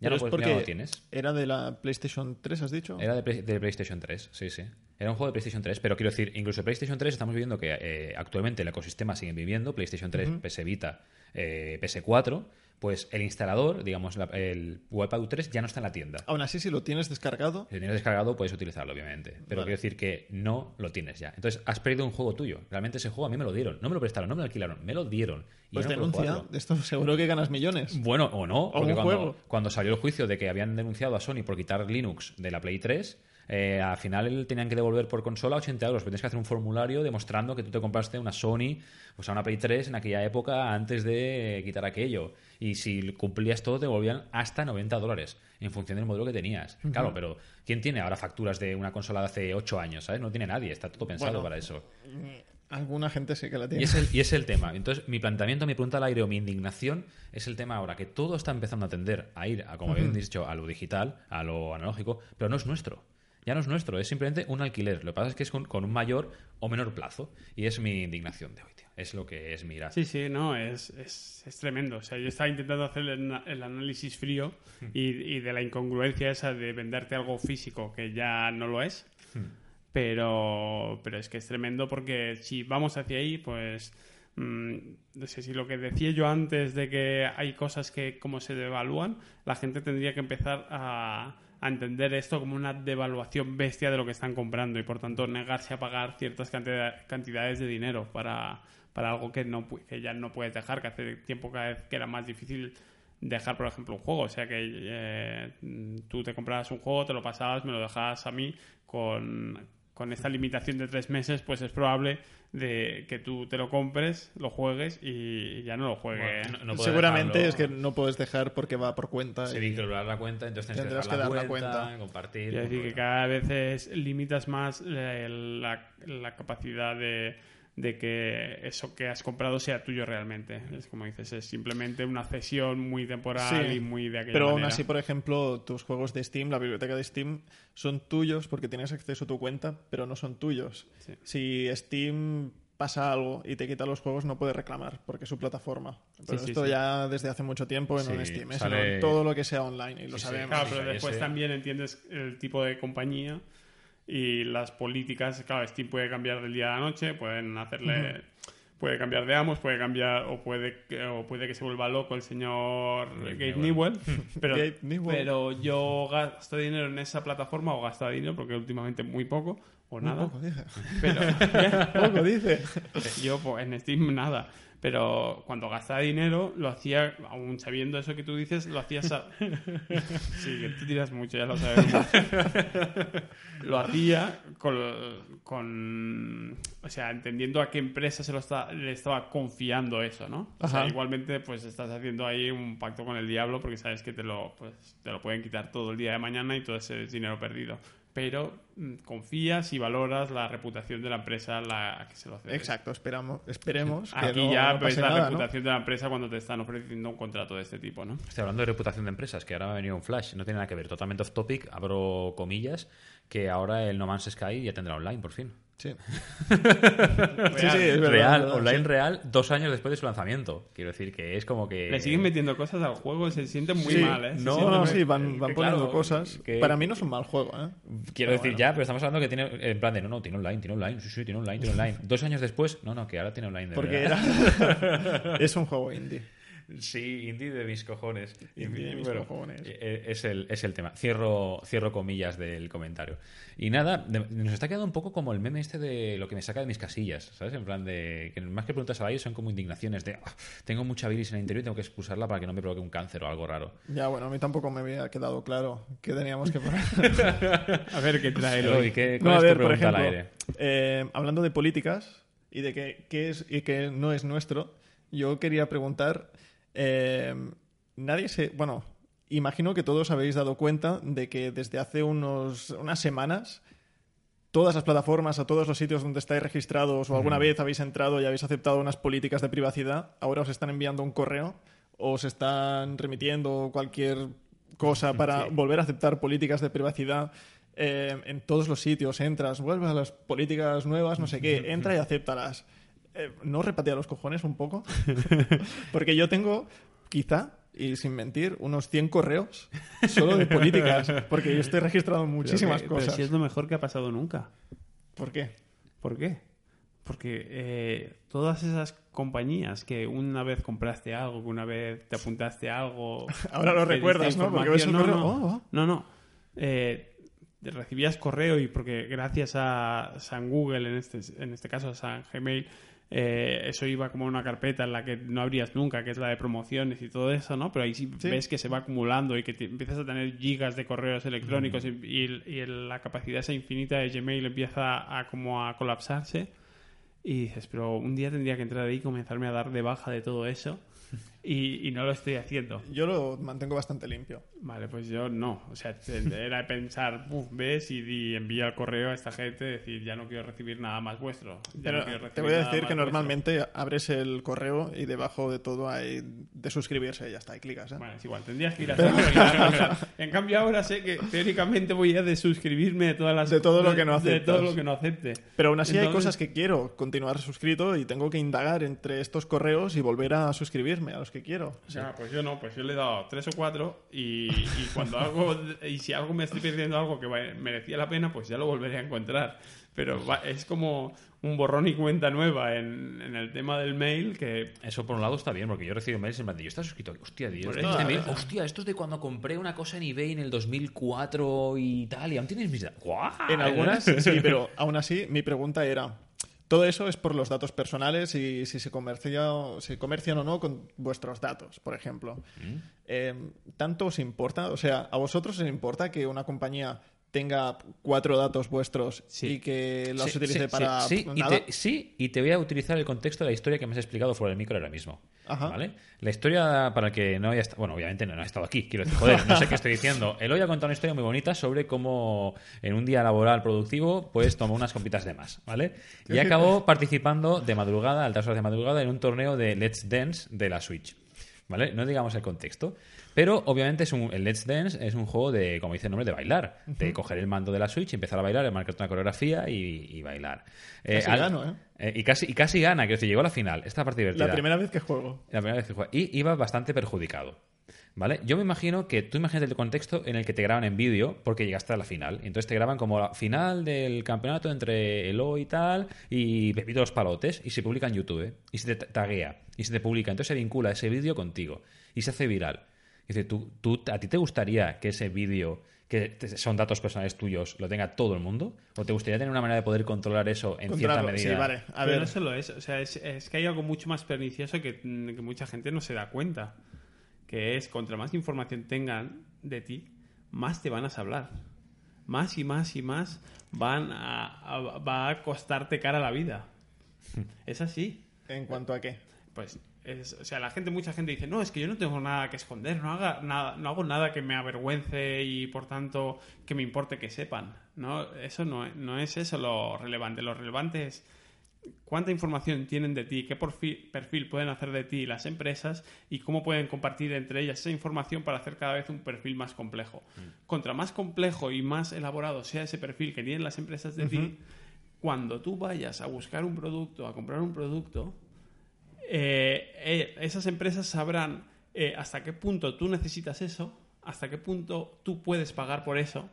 Ya, Pero no, es puedes, ya porque no lo tienes. era de la PlayStation 3, ¿has dicho? Era de, Play- de PlayStation 3, sí, sí. Era un juego de PlayStation 3, pero quiero decir, incluso PlayStation 3 estamos viviendo que eh, actualmente el ecosistema sigue viviendo, PlayStation 3, PS Vita, eh, PS4, pues el instalador, digamos, la- el Wipeout 3 ya no está en la tienda. Aún así, si lo tienes descargado, Si lo tienes descargado, puedes utilizarlo, obviamente. Pero Vale. quiero decir que no lo tienes ya. Entonces, has perdido un juego tuyo. Realmente ese juego a mí me lo dieron. No me lo prestaron, no me lo alquilaron, me lo dieron. Y pues no denuncia. esto seguro que ganas millones. Bueno, o no, porque un cuando, juego. cuando salió el juicio de que habían denunciado a Sony por quitar Linux de la Play 3, eh, al final tenían que devolver por consola 80 euros. Pero tienes que hacer un formulario demostrando que tú te compraste una Sony, o sea, una Play 3 en aquella época antes de quitar aquello. Y si cumplías todo, te devolvían hasta 90 dólares en función del modelo que tenías. Claro, pero ¿quién tiene ahora facturas de una consola de hace 8 años? ¿sabes? No tiene nadie, está todo pensado Bueno. para eso. Alguna gente sí que la Y tiene. es, el, y es el tema. Entonces, mi planteamiento, mi pregunta al aire o mi indignación es el tema ahora, que todo está empezando a tender a ir, a, como habían dicho, a lo digital, a lo analógico, pero no es nuestro. Ya no es nuestro, es simplemente un alquiler. Lo que pasa es que es con, con un mayor o menor plazo. Y es mi indignación de hoy, tío. Es lo que es mirar. Sí, sí, no, es, es, es tremendo. O sea, yo estaba intentando hacer el, el análisis frío y, y de la incongruencia esa de venderte algo físico que ya no lo es. Pero, pero es que es tremendo porque si vamos hacia ahí, pues mm, no sé si lo que decía yo antes de que hay cosas que como se devalúan, la gente tendría que empezar a, a entender esto como una devaluación bestia de lo que están comprando y por tanto negarse a pagar ciertas cantidad- cantidades de dinero para, para algo que, no, que ya no puedes dejar, que hace tiempo cada vez que era más difícil dejar, por ejemplo, un juego. O sea que eh, tú te comprabas un juego, te lo pasabas, me lo dejabas a mí con, con esta limitación de tres meses, pues es probable de que tú te lo compres, lo juegues y ya no lo juegues. Bueno, no- no Seguramente dejarlo. es que no puedes dejar porque va por cuenta. Se vincular la cuenta, entonces tienes Tendrás que que la dar la cuenta, cuenta. compartir. Quiero decir que cada vez es- limitas más eh, la, la capacidad de, de que eso que has comprado sea tuyo realmente. Es como dices, es simplemente una cesión muy temporal Sí, y muy de aquella Pero aún manera. así, por ejemplo, tus juegos de Steam, la biblioteca de Steam, son tuyos porque tienes acceso a tu cuenta, pero no son tuyos. Sí. Si Steam pasa algo y te quita los juegos, no puedes reclamar porque es su plataforma. Pero sí, esto sí. ya desde hace mucho tiempo, en Steam, es sale- todo lo que sea online, y lo Sí, sí. sabemos. Claro, pero sí, después también entiendes el tipo de compañía y las políticas. Claro, Steam puede cambiar del día a la noche, pueden hacerle. Puede cambiar de amos, puede cambiar o puede, que- o puede que se vuelva loco el señor Gabe Gabe Newell. Newell. Pero, Gabe Newell. pero yo gasto dinero en esa plataforma o gasto dinero porque últimamente muy poco o nada. Poco dice. Pero Poco dice. yo pues, en Steam nada. Pero cuando gastaba dinero, lo hacía, aún sabiendo eso que tú dices, lo hacías a... Sí, que tú tiras mucho, ya lo sabemos. lo hacía con, con- O sea, entendiendo a qué empresa se lo está, le estaba confiando eso, ¿no? O sea, Ajá. igualmente, pues estás haciendo ahí un pacto con el diablo porque sabes que te lo, pues, te lo pueden quitar todo el día de mañana y todo ese es dinero perdido. Pero mm, confías y valoras la reputación de la empresa a la que se lo hace. Exacto, esperamos, esperemos que Aquí no, ya no ves la nada, ¿no? reputación de la empresa cuando te están ofreciendo un contrato de este tipo, ¿no? Estoy hablando de reputación de empresas, que ahora me ha venido un flash, no tiene nada que ver, totalmente off topic, abro comillas, que ahora el No Man's Sky ya tendrá online, por fin. Sí. sí, sí, es verdad, real, verdad, online sí. real, dos años después de su lanzamiento. Quiero decir que es como que... Le siguen metiendo cosas al juego, se siente muy Sí. mal, ¿eh? Se No, No, muy- sí, van, van poniendo claro, cosas. que- Para mí no es un mal juego, ¿eh? Quiero Pero decir bueno. ya, pero estamos hablando que tiene en plan de no, no, tiene online, tiene online, sí, sí, tiene online, tiene online. Dos años después, no, no, que ahora tiene online de Porque verdad. era... es un juego indie. Sí, indie de mis cojones. Indie de mis cojones. eh, Es el, es el tema. Cierro, cierro comillas del comentario. Y nada, de- nos está quedando un poco como el meme este de lo que me saca de mis casillas, ¿sabes? En plan de que más que preguntas al aire son como indignaciones de "Ah, tengo mucha bilis en el interior y tengo que expulsarla para que no me provoque un cáncer o algo raro. Ya, bueno, a mí tampoco me había quedado claro que teníamos que poner. A ver qué trae hoy. ¿qué, No, a es ver, tu por pregunta al ejemplo, aire? eh, hablando de políticas y de que, qué es y que no es nuestro, yo quería preguntar, eh, nadie se, bueno, imagino que todos habéis dado cuenta de que desde hace unos, unas semanas todas las plataformas, a todos los sitios donde estáis registrados o alguna vez habéis entrado y habéis aceptado unas políticas de privacidad, ahora os están enviando un correo o os están remitiendo cualquier cosa para Sí. volver a aceptar políticas de privacidad eh, en todos los sitios. Entras, vuelves a las políticas nuevas, no sé qué, entra y acéptalas. Eh, ¿No repatea los cojones un poco? Porque yo tengo, quizá, y sin mentir, unos 100 correos solo de políticas. Porque yo estoy registrado en muchísimas Pero que- pero cosas. si es lo mejor que ha pasado nunca. ¿Por qué? ¿Por qué? Porque eh, todas esas compañías que una vez compraste algo, que una vez te apuntaste a algo... Ahora lo recuerdas, ¿no? Porque ves el información- correo, No, no, oh, oh. no. no. Eh, recibías correo y porque gracias a San Google, en este, en este caso a San Gmail, eh, eso iba como una carpeta en la que no abrías nunca, que es la de promociones y todo eso, ¿no? Pero ahí sí, Sí. ves que se va acumulando y que te- empiezas a tener gigas de correos electrónicos y, y- y la capacidad esa infinita de Gmail empieza a como a colapsarse y dices, pero un día tendría que entrar ahí y comenzarme a dar de baja de todo eso y, y no lo estoy haciendo. Yo lo mantengo bastante limpio. Vale, pues yo no. O sea, era pensar, "Uf, ves y, di- envía el correo a esta gente, decir, ya no quiero recibir nada más vuestro. Ya Pero no quiero te voy a decir que vuestro". normalmente abres el correo y debajo de todo hay de suscribirse y ya está, y clicas. ¿eh? Bueno, es igual, tendrías que ir a hacer o sea, En cambio, ahora sé que teóricamente voy a desuscribirme de todas las De todo lo que no de todo lo que no acepte. Pero aún así hay Entonces- cosas que quiero continuar suscrito y tengo que indagar entre estos correos y volver a suscribirme a los que quiero. Ya, pues yo no, pues yo le he dado tres o cuatro y, y cuando algo, y si algo me estoy perdiendo algo que merecía la pena, pues ya lo volveré a encontrar. Pero va- es como un borrón y cuenta nueva en, en el tema del mail que Eso por un lado está bien, porque yo recibo mails en plan de, yo estás suscrito, hostia, Dios, Por ¿tienes eso, este mail? hostia, esto es de cuando compré una cosa en eBay en el 2004 y tal, y aún tienes mis datos. ¡Guau! En algunas sí, pero aún así mi pregunta era, todo eso es por los datos personales y si se, comercia, se comercian o no con vuestros datos, por ejemplo. Mm. Eh, ¿Tanto os importa? O sea, ¿a vosotros os importa que una compañía tenga cuatro datos vuestros Sí. y que los Sí, utilice sí, para y te, sí, y te voy a utilizar el contexto de la historia que me has explicado fuera del micro ahora mismo. Ajá. ¿Vale? La historia, para el que no haya estado. Bueno, obviamente no, no ha estado aquí, quiero decir, joder, no sé qué estoy diciendo. Eloy ha contado una historia muy bonita sobre cómo en un día laboral productivo, pues tomó unas copitas de más, ¿vale? Y acabó participando de madrugada, altas horas de madrugada, en un torneo de Let's Dance de la Switch. ¿Vale? No digamos el contexto. Pero obviamente es un, el Let's Dance es un juego de, como dice el nombre, de bailar. De coger el mando de la Switch, empezar a bailar, marcarte una coreografía y, y bailar. Eh, Casi gano, ¿eh? eh, y, casi, y casi gana, que llegó a la final. Esta parte divertida. La primera vez que juego. La primera vez que juega. Y iba bastante perjudicado. ¿Vale? Yo me imagino que tú imagínate el contexto en el que te graban en vídeo porque llegaste a la final. Entonces te graban como la final del campeonato entre Elo y tal y Pepito los Palotes y se publica en YouTube. ¿eh? Y se te taguea y se te publica. Entonces se vincula ese vídeo contigo y se hace viral. Dice, ¿tú, tú, ¿a ti te gustaría que ese vídeo, que te- son datos personales tuyos, lo tenga todo el mundo? ¿O te gustaría tener una manera de poder controlar eso en cierta medida? Sí, vale. A Pero ver, no solo es, o sea, es, es que hay algo mucho más pernicioso que, que mucha gente no se da cuenta. Que es, contra más información tengan de ti, más te van a hablar. Más y más y más van a, a- va a costarte cara la vida. Es así. ¿en cuanto a qué? Pues, es, o sea, la gente, mucha gente dice, no, es que yo no tengo nada que esconder, no, haga nada, no hago nada que me avergüence y por tanto que me importe que sepan. No, eso no, no es eso lo relevante. Lo relevante es cuánta información tienen de ti, qué perfil, pueden hacer de ti las empresas y cómo pueden compartir entre ellas esa información para hacer cada vez un perfil más complejo. Contra más complejo y más elaborado sea ese perfil que tienen las empresas de ti, cuando tú vayas a buscar un producto, a comprar un producto, eh, eh, esas empresas sabrán eh, hasta qué punto tú necesitas eso, hasta qué punto tú puedes pagar por eso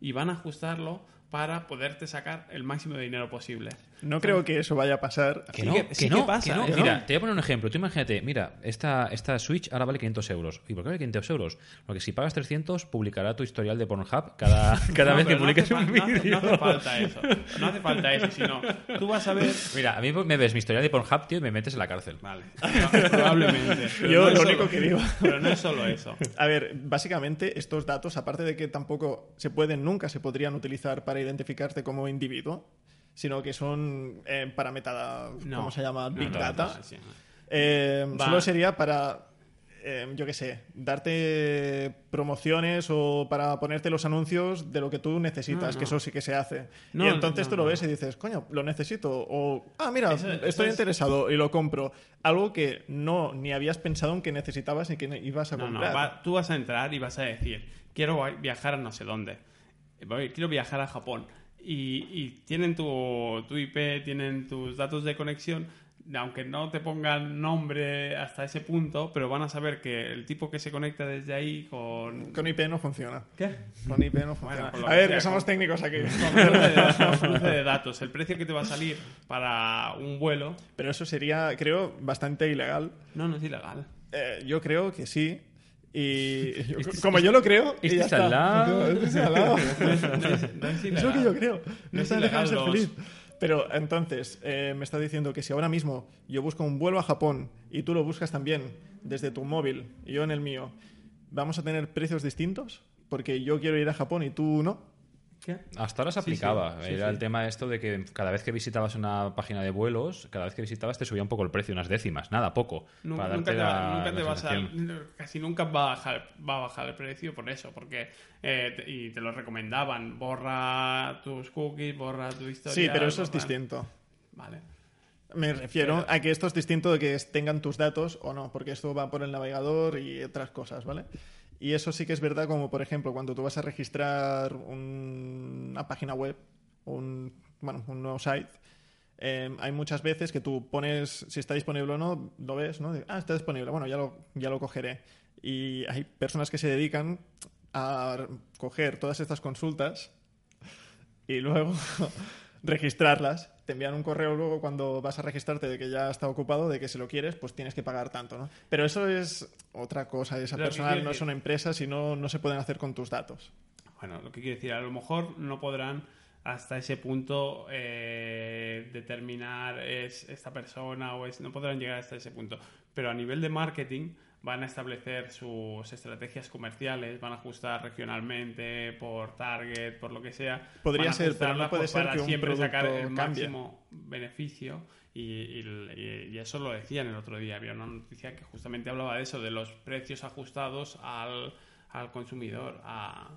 y van a ajustarlo para poderte sacar el máximo de dinero posible. No creo que eso vaya a pasar. Que no, que- que sí no, que pasa, que no. ¿eh? Mira, te voy a poner un ejemplo. Tú imagínate, mira, esta, esta Switch ahora vale 500 euros. ¿Y por qué vale 500 euros? Porque si pagas 300, publicará tu historial de Pornhub cada, cada No, vez que publiques un fal- no hace- vídeo. No hace falta eso. No hace falta eso, sino tú vas a ver. Mira, a mí me ves mi historial de Pornhub, tío, y me metes en la cárcel. Vale, probablemente. Yo lo solo- único que digo. Pero no es solo eso. A ver, básicamente estos datos, aparte de que tampoco se pueden, nunca se podrían utilizar para identificarte como individuo, sino que son eh, para meta, No. ¿cómo se llama? Big no, Data. no, sí. Eh, solo sería para, eh, yo qué sé, darte promociones o para ponerte los anuncios de lo que tú necesitas, que eso sí que se hace. Y entonces tú lo ves y dices, coño, lo necesito. O, ah, mira, Eso- eso estoy es- interesado y lo compro. Algo que no ni habías pensado en que necesitabas y que ibas a No, no, comprar. va- tú vas a entrar y vas a decir, quiero viajar a no sé dónde. Quiero viajar a Japón. Y, y tienen tu, tu IP, tienen tus datos de conexión, aunque no te pongan nombre hasta ese punto, pero van a saber que el tipo que se conecta desde ahí con... Con IP no funciona. ¿Qué? Con IP no funciona. a ver, sea, que somos con- técnicos aquí. Con cruce de datos. El precio que te va a salir para un vuelo... Pero eso sería, creo, bastante ilegal. No, no es ilegal. Eh, yo creo que sí. Y yo- como yo lo creo, y este ya es está. al lado. Este es al lado. No es, no es- no es Es lo que yo creo. No No es está dejando de ser feliz. Pero entonces, eh, me está diciendo que si ahora mismo yo busco un vuelo a Japón y tú lo buscas también desde tu móvil y yo en el mío, ¿vamos a tener precios distintos? Porque yo quiero ir a Japón y tú no. ¿Qué? Hasta ahora se sí, aplicaba. sí, Era sí. el tema esto de que cada vez que visitabas una página de vuelos, cada vez que visitabas te subía un poco el precio, unas décimas, nada, poco. Nunca, para nunca darte te, va, la- nunca la te vas a, casi nunca va a bajar, va a bajar el precio por eso, porque eh, te- y te lo recomendaban, borra tus cookies, borra tu historia. Sí, pero eso es distinto. Vale. Me refiero a que esto es distinto de que tengan tus datos o no, porque esto va por el navegador y otras cosas, ¿vale? Y eso sí que es verdad, como por ejemplo, cuando tú vas a registrar un- una página web, un, bueno, un nuevo site, eh, hay muchas veces que tú pones si está disponible o no, lo ves, ¿no? Ah, está disponible, bueno, ya lo, ya lo cogeré. Y hay personas que se dedican a coger todas estas consultas y luego registrarlas. Te envían un correo luego cuando vas a registrarte de que ya está ocupado, de que si lo quieres, pues tienes que pagar tanto, ¿no? Pero eso es otra cosa, esa Pero, ¿qué personal no es una empresa, si no, no se pueden hacer con tus datos. Bueno, lo que quiero decir, a lo mejor no podrán hasta ese punto eh, determinar es esta persona o es no podrán llegar hasta ese punto pero a nivel de marketing van a establecer sus estrategias comerciales van a ajustar regionalmente por target por lo que sea. Podría ser, pero no ajustarla puede por- ser para que un siempre sacar el cambie. máximo beneficio. Y, y- y eso lo decían el otro día. Había una noticia que justamente hablaba de eso de los precios ajustados al, al consumidor a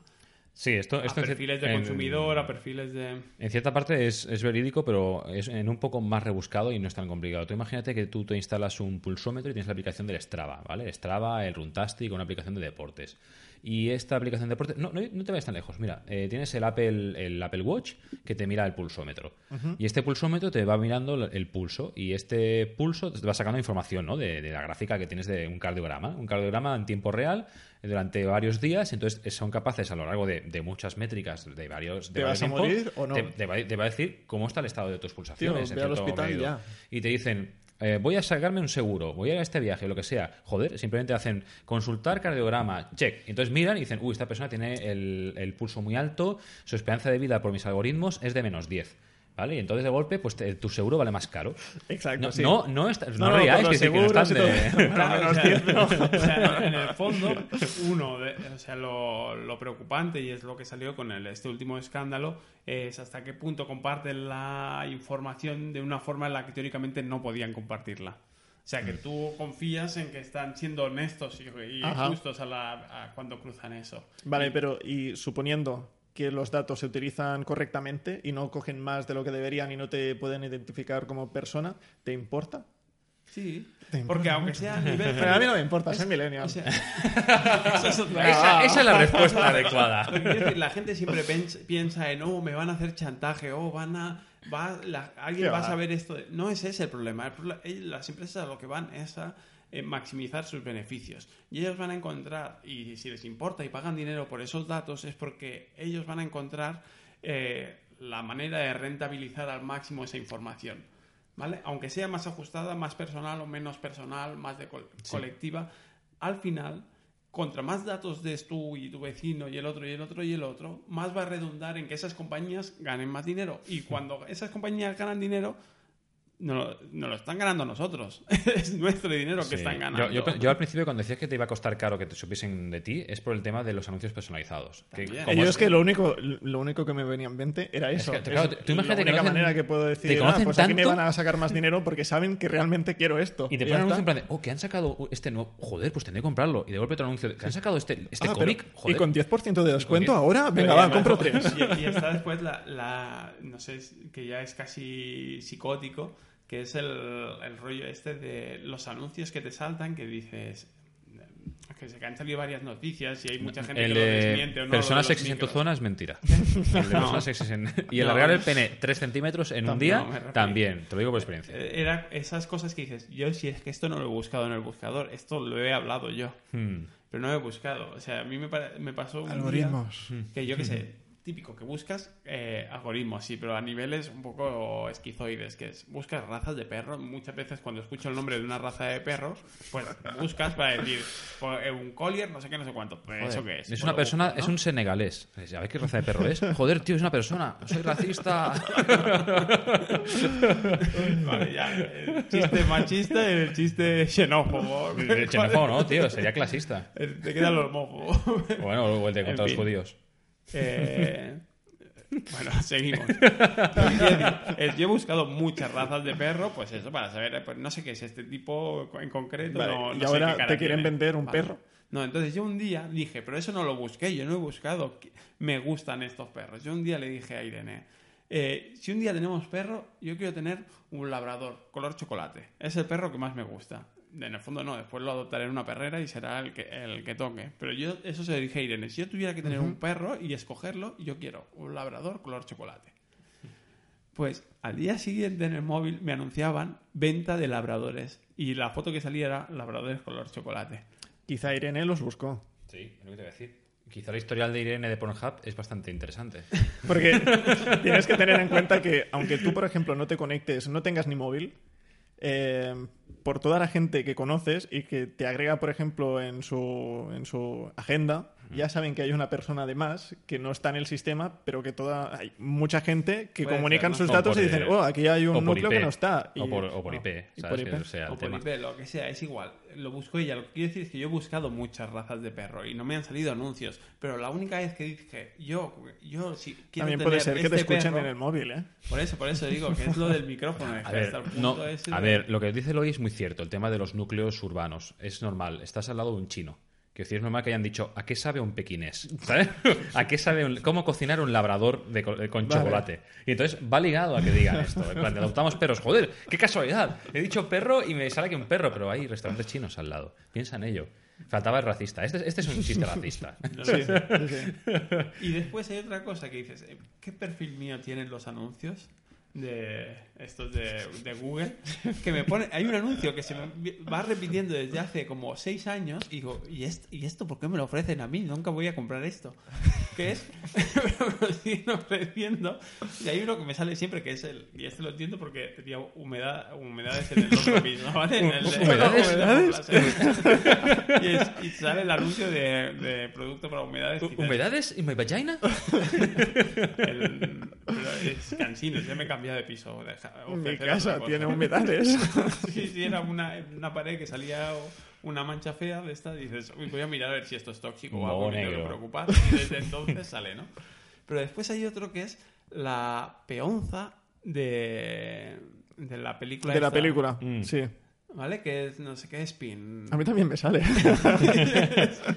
Sí, esto, a esto cier- perfiles de en- consumidor, a perfiles de... En cierta parte es, es verídico, pero es en un poco más rebuscado y no es tan complicado. Tú imagínate que tú te instalas un pulsómetro y tienes la aplicación del Strava, ¿vale? Strava, el Runtastic, una aplicación de deportes. Y esta aplicación de deportes... No, no, no te vayas tan lejos. Mira, eh, tienes el Apple, el Apple Watch que te mira el pulsómetro. Y este pulsómetro te va mirando el- pulso y este pulso te va sacando información, ¿no? De, de la gráfica que tienes de un cardiograma. Un cardiograma en tiempo real eh, durante varios días. Entonces eh, son capaces a lo largo de, de muchas métricas de varios... De ¿Te varios vas a morir o no? te- te va, te va a decir cómo está el estado de tus pulsaciones. Tío, en ve al cierto hospital medido. ya. Y te dicen, eh, voy a sacarme un seguro, voy a ir a este viaje, lo que sea. Joder, simplemente hacen consultar cardiograma, check. Entonces miran y dicen, uy, esta persona tiene el, el pulso muy alto, su esperanza de vida por mis algoritmos es de menos 10. ¿Vale? Y entonces de golpe, pues te- tu seguro vale más caro. Exacto, No, sí. no, no, está- no, No, por que sí, que de- Claro, o sea, 10 no. o sea, en el fondo, uno, de- o sea, lo, lo preocupante, y es lo que salió con el, este último escándalo, es hasta qué punto comparten la información de una forma en la que teóricamente no podían compartirla. O sea, que tú confías en que están siendo honestos y, justos a la, a cuando cruzan eso. Vale, pero y suponiendo que los datos se utilizan correctamente y no cogen más de lo que deberían y no te pueden identificar como persona, ¿te importa? Sí, Te importa porque aunque sea a nivel... Pero a mí no me importa, soy millennial. O sea, eso es otra Esa, esa es la respuesta adecuada. Lo que quiero decir, la gente siempre piensa en, oh, me van a hacer chantaje, oh, van a... Va, la- alguien ¿Qué va a saber esto. No es ese el problema. El ellos- las empresas a lo que van es a eh, maximizar sus beneficios. Y ellos van a encontrar, y si les importa y pagan dinero por esos datos, es porque ellos van a encontrar eh, la manera de rentabilizar al máximo esa información. ¿Vale? Aunque sea más ajustada, más personal o menos personal, más de col- colectiva, al final contra más datos des tú y tu vecino y el otro y el otro y el otro, más va a redundar en que esas compañías ganen más dinero. Y cuando esas compañías ganan dinero, no, lo- no lo están ganando nosotros. es nuestro dinero que están ganando. yo- yo al principio cuando decías que te iba a costar caro que te supiesen de ti es por el tema de los anuncios personalizados. Que Yo es- es que lo único, lo único que me venía en mente era Es eso. que, claro, Es tú imagínate la que única conocen- manera que puedo te decir, ah, conocen pues aquí me tanto- van a sacar más dinero porque saben que realmente quiero esto. Y te ponen un anuncio en plan de, oh, que han sacado este nuevo. Joder, pues tendré que comprarlo. Y de golpe otro anuncio de, que han sacado este, este Ah, pero- cómic. y Joder. con 10% de descuento 10. ahora, venga, y va, compro tres. Y, y está después la, la- no sé, que ya es casi psicótico, que es el, el rollo este de los anuncios que te saltan que dices que se han salido varias noticias y hay mucha gente El que lo de desmiente o no. personas sexys en tu zona es mentira. El de personas sexys en- Y el No. alargar el pene 3 centímetros en un día, también. Te lo digo por experiencia. Eh, Era esas cosas que dices, yo si es que esto no lo he buscado en el buscador, esto lo he hablado yo, Hmm. pero no lo he buscado. O sea, a mí me, me pasó un día Algoritmos. que yo qué sé, típico, que buscas eh, algoritmos, sí, pero a niveles un poco esquizoides, que es, buscas razas de perro. Muchas veces cuando escucho el nombre de una raza de perros, pues buscas para decir, pues, eh, un collier, no sé qué, no sé cuánto. Pues, ¿Eso qué es? Es Pues una persona, es un senegalés. ¿Sabes qué raza de perro es? Joder, tío, es una persona. Soy racista. Vale, ya, el chiste machista y el chiste xenófobo. Xenófobo, ¿no, tío? Sería clasista. Te queda lo homófobo. Bueno, o el de En contra los fin. judíos. Eh, bueno, seguimos. Yo he buscado muchas razas de perro, pues eso, para saber, pues no sé qué es este tipo en concreto. Vale, no- no y sé ahora qué te quieren tiene. vender un Vale. perro. No, entonces yo un día dije, pero eso no lo busqué, yo no he buscado, me gustan estos perros. Yo un día le dije a Irene, eh, si un día tenemos perro, yo quiero tener un labrador, color chocolate. Es el perro que más me gusta. En el fondo no, después lo adoptaré en una perrera y será el que, el que toque. Pero yo eso se lo dije a Irene, si yo tuviera que tener un perro y escogerlo, yo quiero un labrador color chocolate. Pues al día siguiente en el móvil me anunciaban venta de labradores y la foto que salía era labradores color chocolate. Quizá Irene los buscó. Sí, es lo que te voy a decir. Quizá el historial de Irene de Pornhub es bastante interesante. Porque tienes que tener en cuenta que, aunque tú, por ejemplo, no te conectes, no tengas ni móvil, eh, por toda la gente que conoces y que te agrega, por ejemplo, en su, en su agenda, ya saben que hay una persona de más que no está en el sistema, pero que toda hay mucha gente que Puede comunican ser, ¿no? sus O datos por, y dicen, eh, oh, aquí hay o un por núcleo IP, que no está. o Y- por, o por no, IP, y ¿sabes? por Que IP. eso sea el o por tema. IP, lo que sea, es igual. Lo busco ella. Lo que quiero decir es que yo he buscado muchas razas de perro y no me han salido anuncios. Pero la única vez que dije, yo, yo si quiero También tener puede ser que te este escuchen perro- en el móvil, ¿eh? Por eso, por eso digo que es lo del micrófono. A ver, no, a de- ver, lo que dice Eloy es muy cierto, el tema de los núcleos urbanos. Es normal, estás al lado de un chino. Quiero decir, es normal que hayan dicho, ¿a qué sabe un pequinés? ¿Sabes? ¿A qué sabe un- cómo cocinar un labrador de de- con Vale. chocolate? Y entonces va ligado a que digan esto. En plan, adoptamos perros. Joder, qué casualidad. He dicho perro y me sale que un perro, pero hay restaurantes chinos al lado. Piensa en ello. Faltaba el racista. Este, este es un chiste racista. Sí, sí, sí. Y después hay otra cosa que dices, eh, ¿qué perfil mío tienen los anuncios? de estos de, de Google que me pone hay un anuncio que se me va repitiendo desde hace como seis años y digo ¿y esto, ¿y esto por qué me lo ofrecen a mí? nunca voy a comprar esto ¿qué es? pero me lo siguen ofreciendo y hay uno que me sale siempre que es el y este lo entiendo porque tenía humedad, humedades en el otro piso ¿vale? En el de- ¿Humedades? y, es- y sale el anuncio de, de producto para humedades ¿Humedades en mi vagina? el- pero es cansino, ya me he cambiado de piso. Mi casa tiene humedades. Sí, sí, era una, una pared que salía una mancha fea de esta. Dices, "Uy, voy a mirar a ver si esto es tóxico o algo, me tengo que negro. preocupar. Y desde entonces sale, ¿no? Pero después hay otro que es la peonza de, de la película. de la esta. película, Mm. sí. ¿Vale? Que es no sé qué spin. A mí también me sale.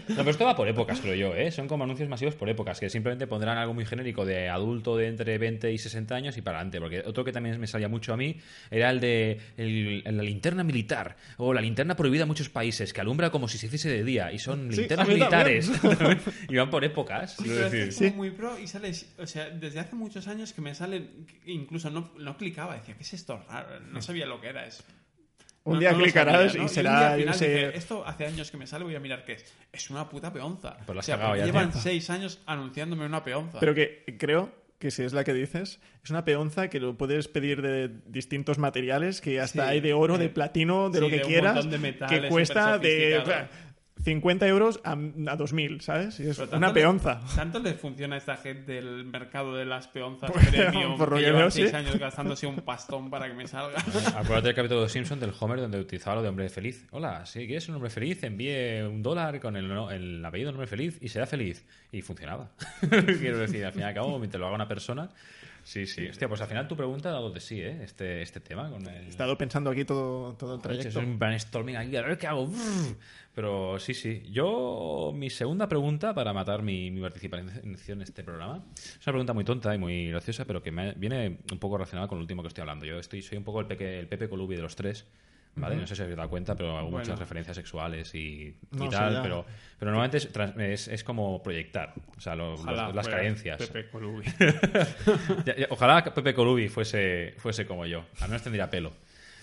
No, pero esto va por épocas, creo yo, ¿eh? Son como anuncios masivos por épocas, que simplemente pondrán algo muy genérico de adulto de entre 20 y 60 años y para adelante. Porque otro que también me salía mucho a mí era el de el- la linterna militar o la linterna prohibida en muchos países, que alumbra como si se hiciese de día y son Sí, linternas militares. y van por épocas. Sí, pero es que decir. es como muy pro y sale, o sea, desde hace muchos años que me sale, incluso no, no clicaba, decía, ¿qué es esto raro? No sabía lo que era. Es, Un día no clicarás sabía, y será, yo sé- dije, esto hace años que me sale, voy a mirar qué es. Es una puta peonza. Pues la has o sea, cagado llevan seis años anunciándome una peonza. Pero que creo que si es la que dices, es una peonza que lo puedes pedir de distintos materiales, que hasta Sí, hay de oro, eh, de platino, de sí, lo que de quieras, metales, que cuesta de 50 euros a, a 2000, ¿sabes? Y es Pero tanto una le- peonza. ¿Tanto les funciona a esta gente del mercado de las peonzas Por- premium por lo que que llevan veo, seis sí. años gastándose un pastón para que me salga? Acuérdate del capítulo de Simpson del Homer donde utilizaba lo de hombre feliz. Hola, si quieres un hombre feliz, envíe un dólar con el, no- el apellido de hombre feliz y será feliz. Y funcionaba. Quiero decir, al fin y al cabo, mientras lo haga una persona. Sí, sí. Hostia, pues al final tu pregunta ha dado de sí, ¿eh? Este, este tema con el. He estado pensando aquí todo, todo el trayecto. Es un brainstorming aquí, a ver qué hago. Pero sí, sí. Yo, mi segunda pregunta para matar mi, mi participación en este programa es una pregunta muy tonta y muy graciosa, pero que me, viene un poco relacionada con lo último que estoy hablando. Yo estoy, soy un poco el, peque, el Pepe Colubi de los tres. ¿Vale? No sé si os habéis dado cuenta, pero hago Bueno. muchas referencias sexuales y, y No, sí, tal, pero, pero normalmente es, es, es como proyectar, o sea, lo- Ojalá los- las carencias. Pepe Colubi. Ya- ya, Ojalá Pepe Colubi fuese, fuese como yo. Al menos tendría pelo.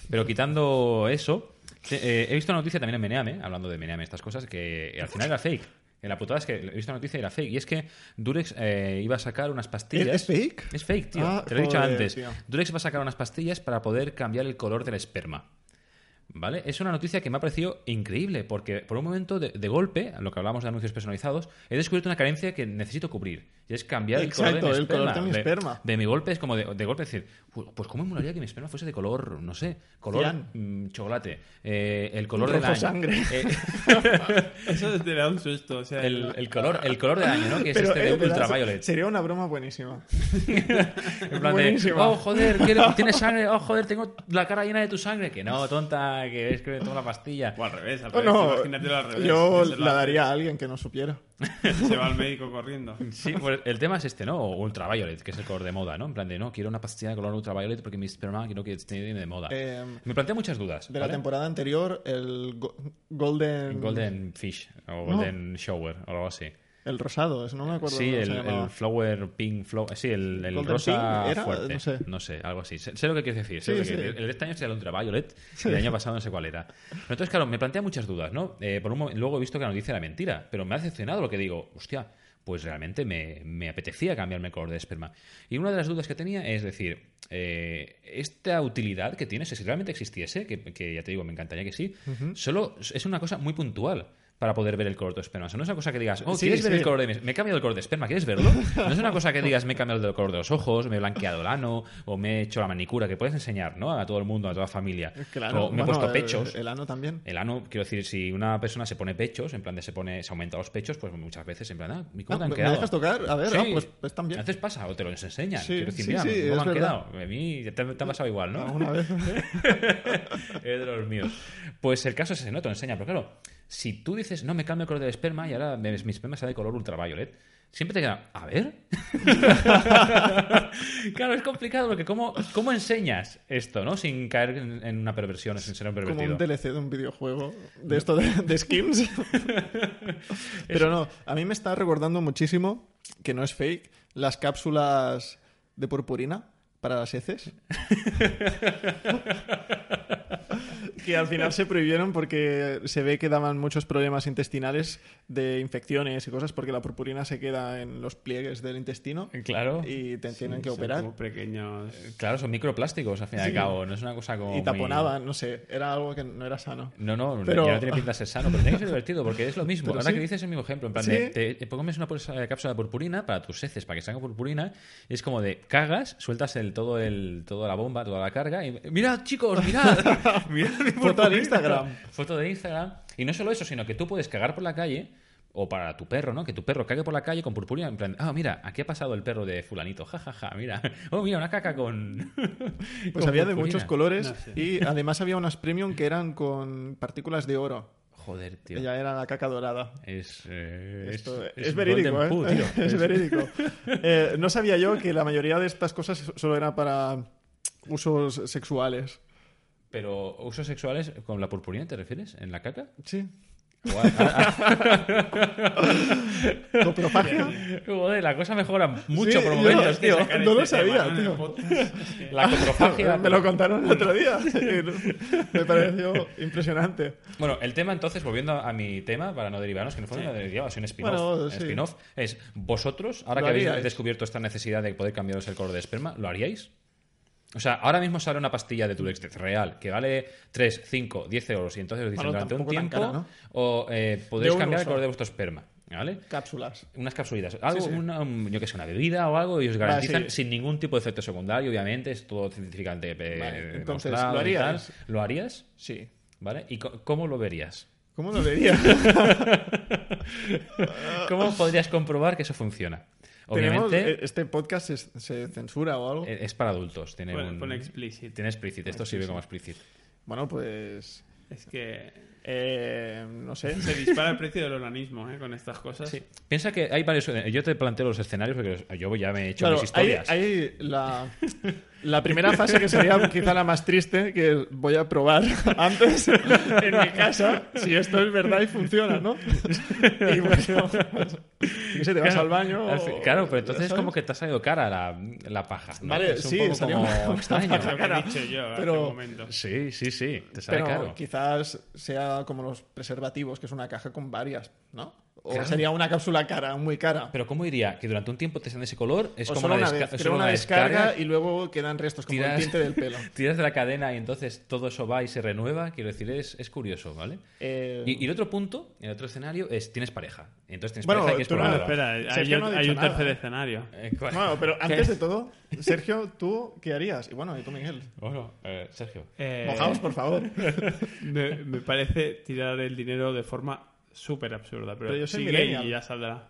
Pero quitando eso, eh, he visto una noticia también en Meneame, hablando de Meneame, estas cosas, que al final era fake. En la putada es que he visto una noticia y era fake. Y es que Durex eh, iba a sacar unas pastillas. ¿Es- es fake? Es fake, tío. Ah, Te lo he dicho joder, antes. tío. Durex va a sacar unas pastillas para poder cambiar el color del esperma. ¿Vale? Es una noticia que me ha parecido increíble, porque por un momento, de, de golpe, a lo que hablamos de anuncios personalizados, he descubierto una carencia que necesito cubrir. Y es cambiar el color de Exacto, mi el color de mi esperma. De mi golpe es como de, de golpe decir, "Pu- pues cómo me molaría que mi esperma fuese de color, no sé, color mm, chocolate, eh, el color del Rojo año. sangre. Eh, Eso te da un susto. O sea, el, el color, el color del año, ¿no? Que es Pero, este de eh, ultraviolet. Sería una broma buenísima. En plan de, Buenísima. oh, joder, tienes sangre, oh, joder, tengo la cara llena de tu sangre. Que no, tonta, que es que me tomo la pastilla. O al revés, al revés. no, Imagínatelo al revés. yo la daría a alguien que no supiera. Se va al médico corriendo. Sí, pues el tema es este, ¿no? O Ultraviolet, que es el color de moda, ¿no? En plan de, no, quiero una pastilla de color ultraviolet porque mi esperma quiero que esté de moda. Eh, Me plantea muchas dudas. de la temporada anterior, el go- Golden... Golden Fish o Golden Shower o algo así. El rosado, es- no me acuerdo Sí, el, el Flower Pink Flower. Sí, el, el rosa Pink, ¿era? fuerte. No sé. algo así. Sé, sé lo que quieres decir. sé Sí, lo que sí. quieres- El de este año sería el Ultraviolet y el año pasado no sé cuál era. Pero entonces, claro, me plantea muchas dudas, ¿no? Eh, por un momen- luego he visto que la noticia era mentira, pero me ha decepcionado lo que digo. Hostia, pues realmente me, me apetecía cambiarme el color de esperma. Y una de las dudas que tenía es decir, eh, esta utilidad que tiene, si realmente existiese, que, que ya te digo, me encantaría que sí, solo es una cosa muy puntual para poder ver el color de tu esperma. O sea, no es una cosa que digas, oh, Sí, ¿quieres ver sí. el color de mi... Me he cambiado el color de esperma, ¿quieres verlo? No es una cosa que digas, me he cambiado el color de los ojos, me he blanqueado el ano, o me he hecho la manicura, que puedes enseñar, ¿no? A todo el mundo, a toda la familia. Claro, o me he bueno, puesto el- pechos. El, ano también. El ano, quiero decir, si una persona se pone pechos, en plan de se pone, se aumenta los pechos, pues muchas veces en plan, ah, ¿cómo Ah, te han ¿me quedado? dejas tocar? A ver, Sí. ah, pues, pues también. A veces pasa, o te lo enseñan. Sí, quiero decir, sí, mira, sí, ¿cómo es han verdad. quedado? A mí te, te ha pasado igual, ¿no? Alguna vez. es de los míos. Pues el caso es ese, ¿no? Te lo enseña. Pero claro, si tú dices, no, me cambio el color del esperma y ahora mi esperma sale de color ultraviolet, siempre te queda, a ver. claro, es complicado porque ¿cómo, ¿cómo enseñas esto, no? Sin caer en, en una perversión, sin ser un Como pervertido. un DLC de un videojuego de esto de, de Skims. Pero no, a mí me está recordando muchísimo, que no es fake, las cápsulas de purpurina para las heces. que al final se prohibieron porque se ve que daban muchos problemas intestinales de infecciones y cosas porque la purpurina se queda en los pliegues del intestino Claro. y te tienen que Son operar. como pequeños... Claro, son microplásticos al fin y al Sí. cabo. No es una cosa como. Y muy- taponaban, no sé, era algo que no era sano. No, no, Pero- ya no tiene pinta de ser sano, pero tiene que ser divertido porque es lo mismo. Pero Ahora sí. que dices el mismo ejemplo, en plan Sí. de te, te comes una pulsa- cápsula de purpurina para tus heces, para que salga purpurina, y es como de cagas, sueltas el todo el toda la bomba, toda la carga y mirad, chicos, mirad, mi Foto purpurina". Instagram. Foto de Instagram. Y no solo eso, sino que tú puedes cagar por la calle O para tu perro, ¿no? Que tu perro cague por la calle con purpurina. En plan, ah, mira, aquí ha pasado el perro de Fulanito. Ja, ja, ja, mira. Oh, mira, una caca con. Pues con había de purpurina. muchos colores No sé. y además había unas premium que eran con partículas de oro. Joder, tío. Ya era la caca dorada. Es, eh, es, Esto es, es verídico, ¿eh? Poo, tío. es verídico. Eh, no sabía yo que la mayoría de estas cosas solo era para usos sexuales. Pero usos sexuales con la purpurina, ¿te refieres? ¿En la caca? Sí. Ah, Coprofagia. ah, Joder, la cosa mejora mucho Sí, por momentos, tío. No lo sabía, tío. La coprofagia. Me lo contaron el otro día. Me pareció impresionante. Bueno, el tema entonces, volviendo a mi tema, para no derivarnos, que en el fondo no derivaba, es un spin-off. Bueno, sí. spin-off es, vosotros, ahora que habéis descubierto esta necesidad de poder cambiaros el color de esperma, ¿lo haríais? O sea, ahora mismo sale una pastilla de Turex real que vale 3, 5, 10 euros y entonces os dicen Bueno, durante un tiempo cara, ¿no? o eh, podéis cambiar el color de vuestro esperma. ¿Vale? Cápsulas. Unas capsulitas, algo, Sí, sí. Una, un- yo que sé, una bebida o algo, y os garantizan sí. sin ningún tipo de efecto secundario, obviamente, es todo científicamente eh, Vale, entonces, ¿lo harías? ¿Lo harías? Sí. ¿Vale? ¿Y cómo lo verías? ¿Cómo lo vería? ¿Cómo podrías comprobar que eso funciona? Tenemos- Obviamente eh, este podcast se, se censura o algo. eh, es para adultos. Tiene, Pone- un- pone explicit. Tiene explicit. Esto sirve como explicit. Bueno, pues. Es que eh, no sé. se dispara el precio del organismo ¿eh? con estas cosas. Sí. Piensa que hay varios. Yo te planteo los escenarios porque yo ya me he hecho Claro, mis hay, historias. hay la, la primera fase que sería quizá la más triste, que voy a probar antes en mi casa si esto es verdad y funciona, ¿no? Y bueno, pues, te vas al baño. Al fin- o- claro, pero entonces ¿sabes? como que te ha salido cara la, la paja. ¿no? Vale, es un sí, poco salió como extraño. he dicho yo hace Pero- un momento. Sí, sí, sí. Te sale Pero caro. quizás sea como los preservativos, que es una caja con varias, ¿no? O Claro. sería una cápsula cara, muy cara. Pero ¿cómo iría? Que durante un tiempo te sean de ese color es o como solo una, una desca- vez, es creo solo una una descarga, y luego quedan restos, como el Tiras- tinte del pelo. tiras de la cadena y entonces todo eso va y se renueva. Quiero decir, es, es curioso, ¿vale? Eh, Y, y el otro punto, el otro escenario es tienes pareja. Entonces tienes Bueno, pareja y quieres tú no- espera, Sergio hay, no ha hay dicho un nada, tercer ¿eh? escenario. Eh, pero antes de todo, Sergio, ¿tú qué harías? Y bueno, y tú, Miguel. Bueno, eh, Sergio. Eh, Mojaos, por favor. me, me parece tirar el dinero de forma súper absurda, pero, Pero yo soy sigue y ya saldrá.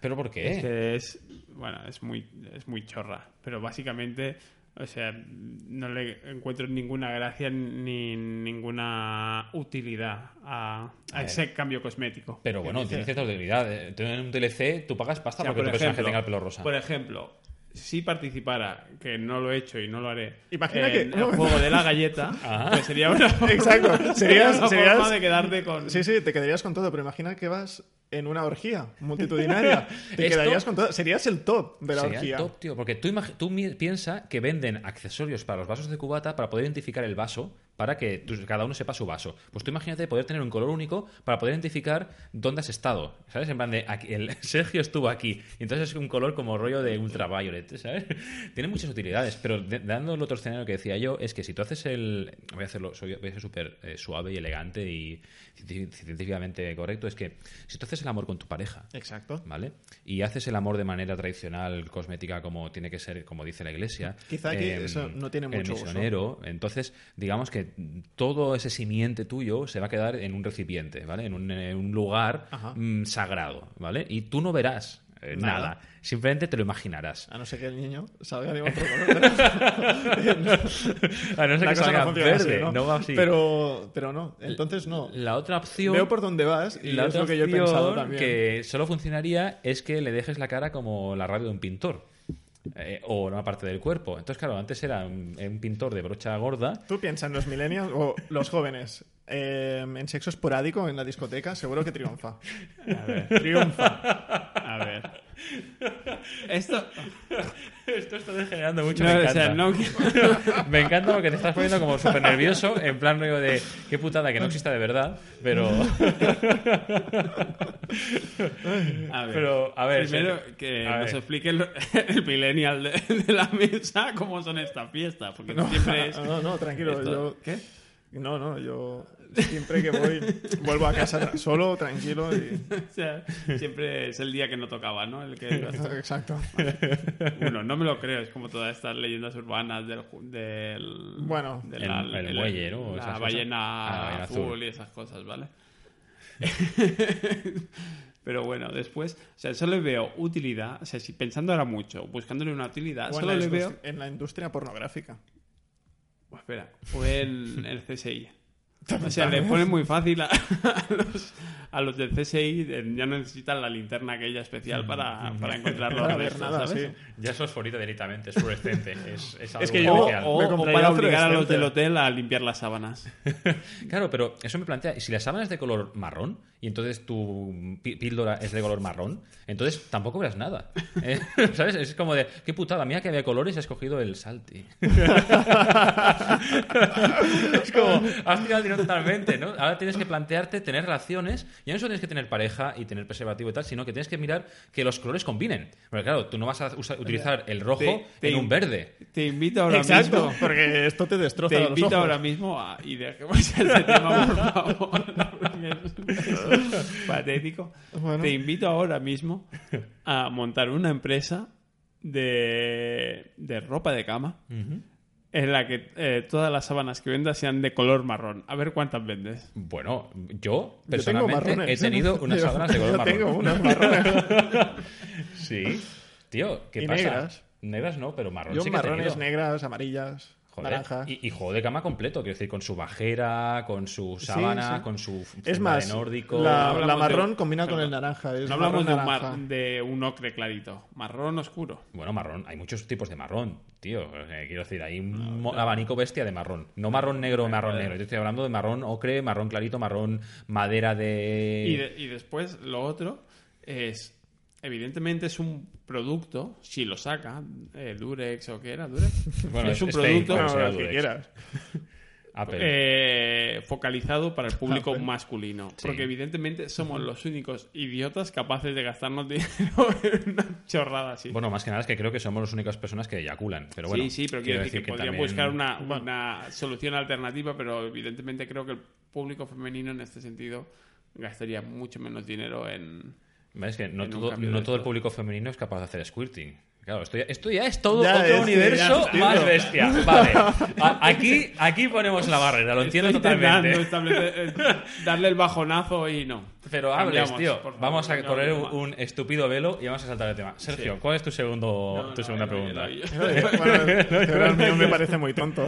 ¿Pero por qué? Es que es, bueno, es muy, es muy chorra, pero básicamente, o sea, no le encuentro ninguna gracia ni ninguna utilidad a, a A ese cambio cosmético. Pero bueno, tiene cierta utilidad. En un DLC tú pagas pasta O sea, porque tu por personaje ejemplo- tenga el pelo rosa. Por ejemplo, si participara, que no lo he hecho y no lo haré, Imagina en que- el juego de la galleta, pues sería una forma, Exacto. sería Serías- una serías- forma de quedarte con... Sí, sí, te quedarías con todo, pero imagina que vas en una orgía multitudinaria. Te Esto- quedarías con todo. Serías el top de la Sería el orgía. top, tío. Porque tú, imagi- tú mi- piensa que venden accesorios para los vasos de cubata para poder identificar el vaso, para que cada uno sepa su vaso. Pues tú imagínate poder tener un color único para poder identificar dónde has estado. ¿Sabes? En plan de, aquí- el Sergio estuvo aquí. Y entonces es un color como rollo de ultraviolet, ¿sabes? Tiene muchas utilidades, pero de- dando el otro escenario que decía yo, es que si tú haces el... Voy a hacerlo, soy, voy a ser súper eh, suave y elegante y científicamente correcto. Es que si tú haces el amor con tu pareja, Exacto. ¿vale? Y haces el amor de manera tradicional, cosmética, como tiene que ser, como dice la iglesia. Quizá aquí eso no tiene mucho El uso. misionero. Entonces, digamos que todo ese simiente tuyo se va a quedar en un recipiente, ¿vale? En un, en un lugar mm, sagrado, ¿vale? Y tú no verás eh, Nada. nada. Simplemente te lo imaginarás. A no ser que el niño salga de otro color. A no ser que salga no funciona así, verde, ¿no? no va así. Pero, pero no. Entonces no. La otra opción... Veo por dónde vas y la es otra lo que yo he pensado también. que solo funcionaría es que le dejes la cara como la radio de un pintor. Eh, o una parte del cuerpo. Entonces, claro, antes era un, un pintor de brocha gorda. Tú piensas en los millennials o los jóvenes eh, en sexo esporádico en la discoteca, seguro que triunfa. A ver, Triunfa. a ver. Esto... Esto está degenerando mucho. No, me, o encanta. sea, no... me encanta porque te estás poniendo como súper nervioso, en plan rollo de qué putada que no exista de verdad, pero. A ver, Pero, a ver, Primero que a nos ver. explique el, el millennial de, de la mesa cómo son estas fiestas. Porque siempre es... No, no, tranquilo. Esto- Yo, ¿Qué? No, no, yo siempre que voy vuelvo a casa solo, tranquilo y... O sea, siempre es el día que no tocaba, ¿no? El que... Exacto. Bueno, no me lo creo, es como todas estas leyendas urbanas del... del Bueno, de el- el muelle, ¿no? La ballena, Ah, la ballena azul, azul. y esas cosas, ¿vale? Pero bueno, después, o sea, solo le veo utilidad, o sea, si pensando ahora mucho, buscándole una utilidad, O solo le veo... en la industria pornográfica. Espera, fue el, el CSI. O sea, le ponen muy fácil a, a los, a los del CSI, ya no necesitan la linterna aquella especial para, para encontrar los restos. Ya es fosforito directamente, es fluorescente. Es, es algo que yo- O, especial. o- Me o para obligar a los del hotel a limpiar las sábanas. Claro, pero eso me plantea, ¿y si la sábana es de color marrón y entonces tu píldora es de color marrón? Entonces tampoco verás nada. Eh, ¿Sabes? Es como de, qué putada, mira que había colores y has cogido el salti. es como, has tirado totalmente, ¿no? Ahora tienes que plantearte tener relaciones, y no solo tienes que tener pareja y tener preservativo y tal, sino que tienes que mirar que los colores combinen. Porque claro, tú no vas a utilizar el rojo Te- te- en un verde. Te invito ahora Exacto, mismo... porque esto te destroza Te los invito ojos. ahora mismo a... Y dejemos ese tema, por favor. Patético. Bueno. Te invito ahora mismo a montar una empresa de, de ropa de cama en la que eh, todas las sábanas que vendas sean de color marrón. A ver cuántas vendes. Bueno, yo Yo tengo personalmente marrones. he tenido unas Yo- sábanas de color yo marrón. tengo unas marrones. Sí. Tío, ¿qué Y pasa? negras. Negras no, pero marrón Yo sí que marrones, negras, amarillas, Joder, naranjas. Y, y juego de cama completo, quiero decir, con su bajera, con su sábana, sí. con su Es más, de nórdico. la, Hablamos la de- marrón combina con el naranja. Es No hablamos de un, mar- de un ocre clarito. Marrón oscuro. Bueno, marrón, hay muchos tipos de marrón, tío. Eh, quiero decir, hay un abanico bestia de marrón. No marrón negro, marrón negro. Yo estoy hablando de marrón ocre, marrón clarito, marrón madera de... Y, de- y después lo otro es, evidentemente es un producto, si lo saca, eh, Durex o qué era, Durex, Bueno, es un Spain, producto como No, sea lo que quieras. Apple. eh, focalizado para el público Apple. masculino. Sí. Porque evidentemente somos los únicos idiotas capaces de gastarnos dinero en una chorrada así. Bueno, más que nada es que creo que somos las únicas personas que eyaculan. Pero bueno, sí, sí, pero quiero decir que, podrían también- buscar una, una solución alternativa, pero evidentemente creo que el público femenino en este sentido gastaría mucho menos dinero en... Es que no, todo, no todo el público femenino es capaz de hacer squirting. Claro, esto ya, esto ya es todo Ya, otro es universo ya, más bestia. Vale. A- aquí, aquí ponemos la barrera, lo entiendo Estoy totalmente. eh, darle el bajonazo y no. Pero hables, tío. favor, vamos a correr un, un estúpido velo y vamos a saltar el tema. Sergio, ¿cuál es tu segundo, No, tu no, segunda no, pregunta? Bueno, el mío me parece muy tonto.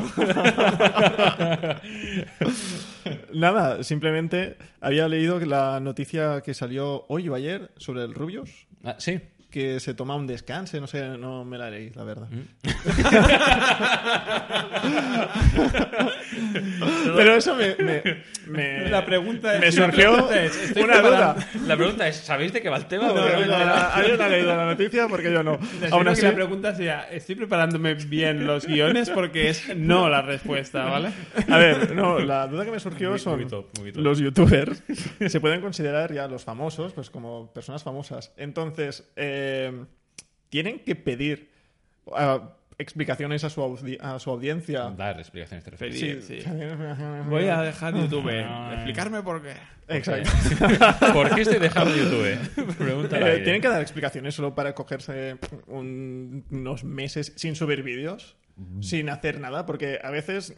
Nada, simplemente había leído la noticia que salió hoy o ayer sobre el Rubius, Ah, sí. Que se toma un descanso, no sé, no me la leí, la verdad. Pero eso me, me, me- La pregunta es- me surgió pregunta es, estoy una duda. La pregunta es, ¿sabéis de qué va el tema? No, no, no alguien ha leído la noticia porque yo no. Aún así, la pregunta sea, estoy preparándome bien los guiones porque es no la respuesta, ¿vale? A ver, no, la duda que me surgió Muy- son muy top, muy top. los youtubers. Se pueden considerar ya los famosos, pues como personas famosas. Entonces, eh, tienen que pedir ah, explicaciones a su, audi- a su audiencia. Dar explicaciones te refieres. Sí. sí. Voy a dejar YouTube. Explicarme por qué. Exacto. ¿Por qué estoy dejando YouTube? Pregunta Eh, tienen que dar explicaciones solo para cogerse un- unos meses sin subir vídeos, Mm. sin hacer nada, porque a veces,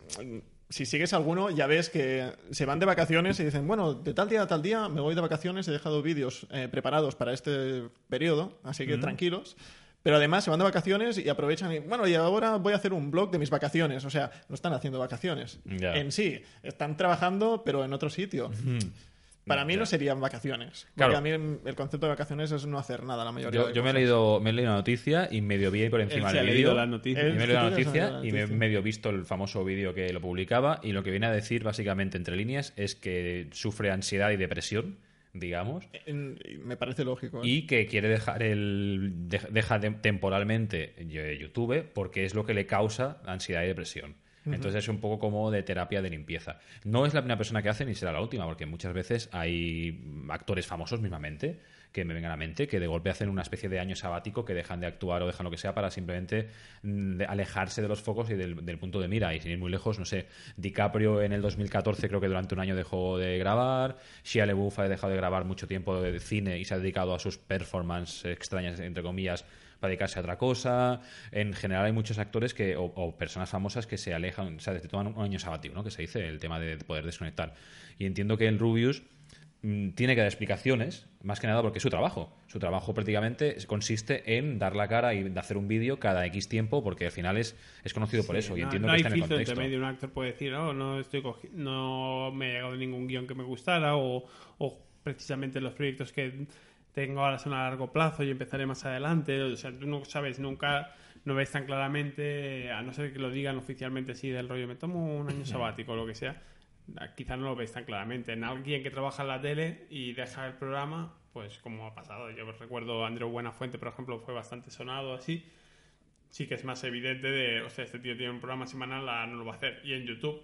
si sigues alguno, ya ves que se van de vacaciones y dicen, bueno, de tal día a tal día me voy de vacaciones, he dejado vídeos eh, preparados para este periodo, así Mm. que tranquilos. Pero además se van de vacaciones y aprovechan y, bueno, y ahora voy a hacer un blog de mis vacaciones. O sea, no están haciendo vacaciones. En sí, están trabajando, pero en otro sitio. Para mí no serían vacaciones. Porque Claro. a mí el concepto de vacaciones es no hacer nada la mayoría Yo, de yo me, he leído, me he leído la noticia y medio vi por encima del ha vídeo. leído la noticia. Y me he leído la ¿Tú te has noticia y me he medio visto el famoso vídeo que lo publicaba y lo que viene a decir básicamente entre líneas es que sufre ansiedad y depresión, digamos, y me parece lógico. ¿eh? y que quiere dejar el de- deja de- temporalmente eh, YouTube porque es lo que le causa ansiedad y depresión. Entonces es un poco como de terapia de limpieza. No es la primera persona que hace ni será la última, porque muchas veces hay actores famosos mismamente que me vengan a la mente que de golpe hacen una especie de año sabático que dejan de actuar o dejan lo que sea para simplemente mm, alejarse de los focos y del, del punto de mira. Y sin ir muy lejos, no sé, DiCaprio en el 2014 creo que durante un año dejó de grabar, Shia LaBeouf ha dejado de grabar mucho tiempo de cine y se ha dedicado a sus performances extrañas, entre comillas, para dedicarse a otra cosa. En general hay muchos actores que o, o personas famosas que se alejan, o sea, se toman un año sabático, ¿no? Que se dice el tema de poder desconectar. Y entiendo que el Rubius mm, tiene que dar explicaciones, más que nada porque es su trabajo. Su trabajo prácticamente consiste en dar la cara y de hacer un vídeo cada X tiempo, porque al final es, es conocido por eso y no, entiendo no que está en el contexto. entre medio. Un actor puede decir, oh, no, estoy cogi- no me ha llegado ningún guion que me gustara o, o precisamente los proyectos que tengo ahora son a largo plazo y empezaré más adelante. O sea, tú no sabes nunca, no ves tan claramente, a no ser que lo digan oficialmente así del rollo, me tomo un año sabático o lo que sea. ah, Quizás no lo ves tan claramente. En alguien que trabaja en la tele y deja el programa, pues como ha pasado. Yo recuerdo a Andreu Buenafuente, por ejemplo, fue bastante sonado así sí que es más evidente de, o sea, este tío tiene un programa semanal, no lo va a hacer. Y en YouTube,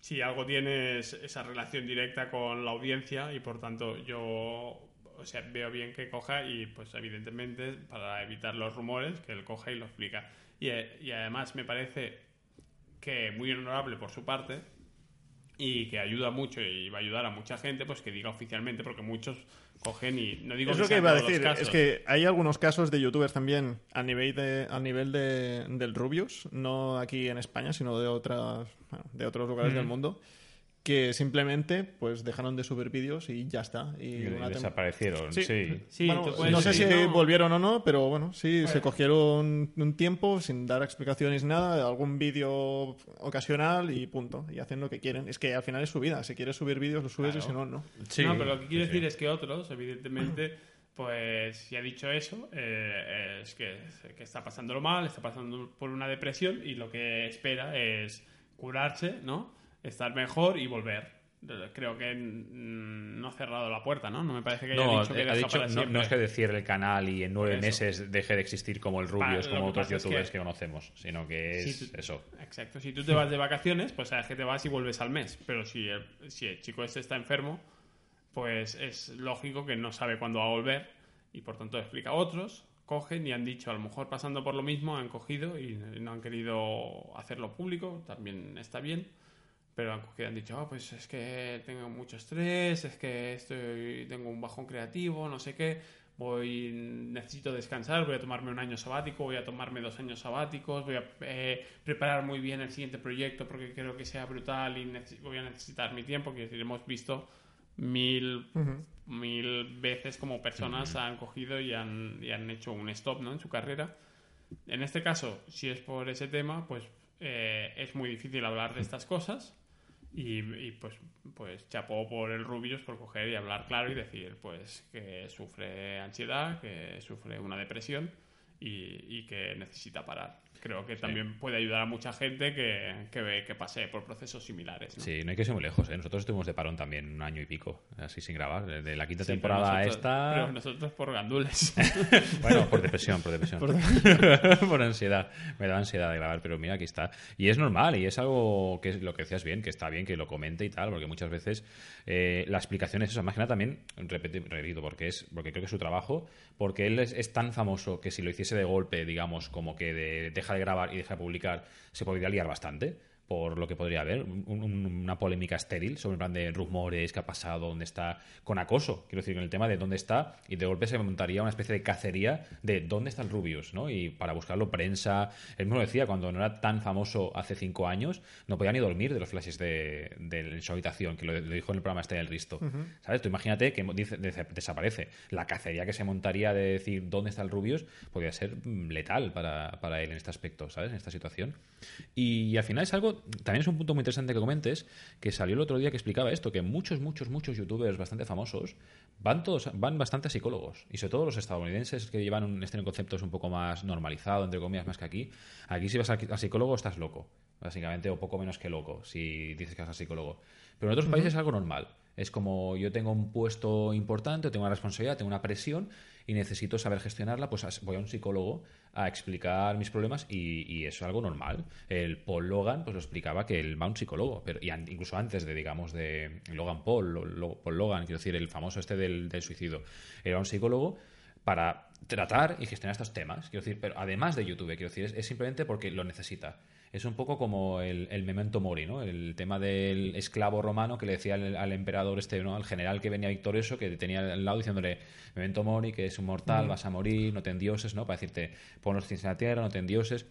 si algo tienes esa relación directa con la audiencia y por tanto yo, o sea, veo bien que coja y pues evidentemente para evitar los rumores, que él coja y lo explica. Y, eh, y además me parece que muy honorable por su parte y que ayuda mucho y va a ayudar a mucha gente, pues que diga oficialmente, porque muchos cogen y no digo Es que lo que iba a decir. Es que hay algunos casos de youtubers también a nivel de a nivel de, del Rubius, no aquí en España, sino de otras bueno, de otros lugares del mundo, que simplemente pues dejaron de subir vídeos y ya está. Y Y una tem- desaparecieron, Sí. sí. Sí, Bueno, tú puedes no sé si no. volvieron o no, pero bueno, sí, se cogieron un tiempo sin dar explicaciones ni nada, algún vídeo ocasional y punto. Y hacen lo que quieren. Es que al final es su vida. Si quieres subir vídeos, lo subes y si no, no. Sí, no, pero lo que quiero sí, decir es que otros, evidentemente, pues si ha dicho eso, eh, es que, que está pasándolo mal, está pasando por una depresión y lo que espera es curarse, ¿no? Estar mejor y volver. Creo que mm, no ha cerrado la puerta, ¿no? No me parece que haya No, dicho que ha dicho, para no, no es que cierre el canal y en nueve eso. meses deje de existir como el Rubius, como otros es youtubers que- que... conocemos, sino que es tú- eso. Exacto. Si tú te vas de vacaciones, pues sabes que te vas y vuelves al mes. Pero si el, si el chico este está enfermo, pues es lógico que no sabe cuándo va a volver y por tanto explica a otros. Cogen y han dicho, a lo mejor pasando por lo mismo, han cogido y no han querido hacerlo público, también está bien. Pero han cogido y han dicho, "Ah, pues es que tengo mucho estrés, es que estoy, tengo un bajón creativo, no sé qué, voy, necesito descansar, voy a tomarme un año sabático, voy a tomarme dos años sabáticos, voy a eh, preparar muy bien el siguiente proyecto porque quiero que sea brutal y voy a necesitar mi tiempo. Quiero decir, hemos visto mil, mil veces como personas han cogido y han, y han hecho un stop ¿no? en su carrera. En este caso, si es por ese tema, pues eh, es muy difícil hablar de estas cosas. Y, y, pues, pues chapó por el Rubius por coger y hablar claro y decir pues que sufre ansiedad, que sufre una depresión y, y que necesita parar. Creo que también puede ayudar a mucha gente que, que, ve- que pase por procesos similares. ¿no? Sí, no hay que ser muy lejos. ¿eh? Nosotros estuvimos de parón también un año y pico, así sin grabar. De la quinta Sí, pero temporada a nosotros- esta. Pero nosotros por gandules. Bueno, por depresión, por depresión. Por, ansiedad. Me da ansiedad de grabar, pero mira, aquí está. Y es normal, y es algo que es lo que decías bien, que está bien que lo comente y tal, porque muchas veces eh, la explicación es esa. Más que nada también, repito, porque, es, porque creo que es su trabajo, porque él es, es tan famoso que si lo hiciese de golpe, digamos, como que de, deja de grabar y deja de publicar, se podría liar bastante por lo que podría haber, un- un- una polémica estéril sobre el plan de rumores, qué ha pasado, dónde está, con acoso, quiero decir, con el tema de dónde está, y de golpe se montaría una especie de cacería de dónde está el Rubius, ¿no? Y para buscarlo prensa, él mismo lo decía, cuando no era tan famoso hace cinco años, no podía ni dormir de los flashes de, de- su habitación, que lo, lo dijo en el programa este del Risto, ¿sabes? Tú imagínate que dice- dice- desaparece, la cacería que se montaría de decir dónde está el Rubius podría ser mm, letal para, para él en este aspecto, ¿sabes? En esta situación. Y, al final es algo, también es un punto muy interesante que comentes, que salió el otro día que explicaba esto, que muchos, muchos, muchos youtubers bastante famosos van todos, van bastante a psicólogos. Y sobre todo los estadounidenses que llevan un, este concepto es un poco más normalizado, entre comillas, más que aquí. Aquí si vas a, a psicólogo estás loco, básicamente, o poco menos que loco, si dices que vas a psicólogo. Pero en otros países es algo normal. Es como yo tengo un puesto importante, tengo una responsabilidad, tengo una presión y necesito saber gestionarla, pues voy a un psicólogo a explicar mis problemas y, eso es algo normal. El Paul Logan pues lo explicaba que él va a un psicólogo, pero incluso antes de, digamos, de Logan Paul, Lo- Lo- Paul Logan, quiero decir, el famoso este del, suicidio, era un psicólogo para tratar y gestionar estos temas. Quiero decir, pero además de YouTube, quiero decir, es simplemente porque lo necesita. Es un poco como el, el memento mori, ¿no? El tema del esclavo romano que le decía al, al emperador este, ¿no? Al general que venía victorioso, que tenía al lado diciéndole, memento mori, que es un mortal, vas a morir, no ten dioses, ¿no? Para decirte, pon los pies en la tierra, no ten dioses.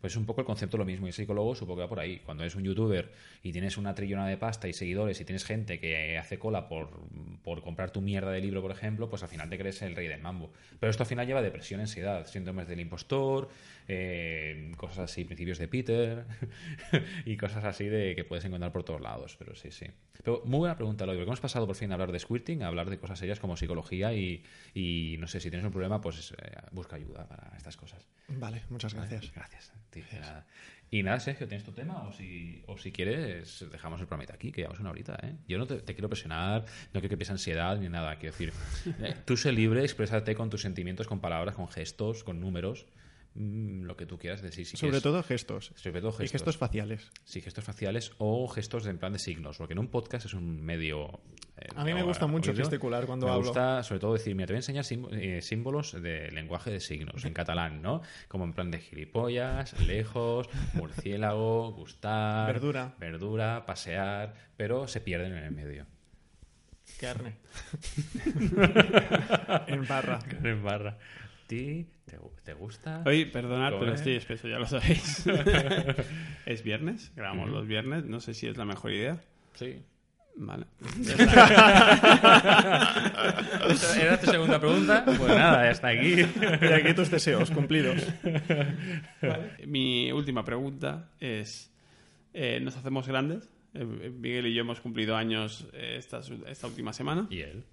Pues es un poco el concepto lo mismo. Y el psicólogo supongo que va por ahí. Cuando eres un youtuber y tienes una trillona de pasta y seguidores y tienes gente que hace cola por, por comprar tu mierda de libro, por ejemplo, pues al final te crees el rey del mambo. Pero esto al final lleva depresión, ansiedad, síndromes del impostor, eh, cosas así, principios de Peter y cosas así de que puedes encontrar por todos lados. Pero sí, sí. Pero muy buena pregunta, Lloyd, porque hemos pasado por fin a hablar de squirting, a hablar de cosas serias como psicología y, y no sé, si tienes un problema, pues eh, busca ayuda para estas cosas. Vale, muchas gracias. Gracias. Y nada, Sergio, ¿tienes tu tema? O si, o si quieres, dejamos el programa aquí, que llevamos una horita, ¿eh? Yo no te, te quiero presionar, no quiero que pienses ansiedad ni nada. Quiero decir, eh, tú sé libre, exprésate con tus sentimientos, con palabras, con gestos, con números, mm, lo que tú quieras decir. Si Sobre quieres. todo gestos. Sobre todo Y gestos. gestos faciales. Sí, gestos faciales o gestos en plan de signos, porque en un podcast es un medio... eh, A mí me gusta mucho gesticular cuando me hablo. gusta sobre todo decir, mira, te voy a enseñar eh, símbolos de lenguaje de signos en catalán, ¿no? Como en plan de gilipollas, lejos, murciélago, gustar, Verdura. verdura, pasear, pero se pierden en el medio. Carne. en barra. En barra. ¿Ti te, te gusta? Oye, perdonad, pero estoy espeso, ya lo sabéis. es viernes, grabamos los viernes, no sé si es la mejor idea. Sí. Vale. ¿Era tu segunda pregunta? Pues nada, ya está aquí. Y aquí tus deseos cumplidos. Mi última pregunta es, eh, ¿nos hacemos grandes? Eh, Miguel y yo hemos cumplido años eh, esta, esta última semana. ¿Y él?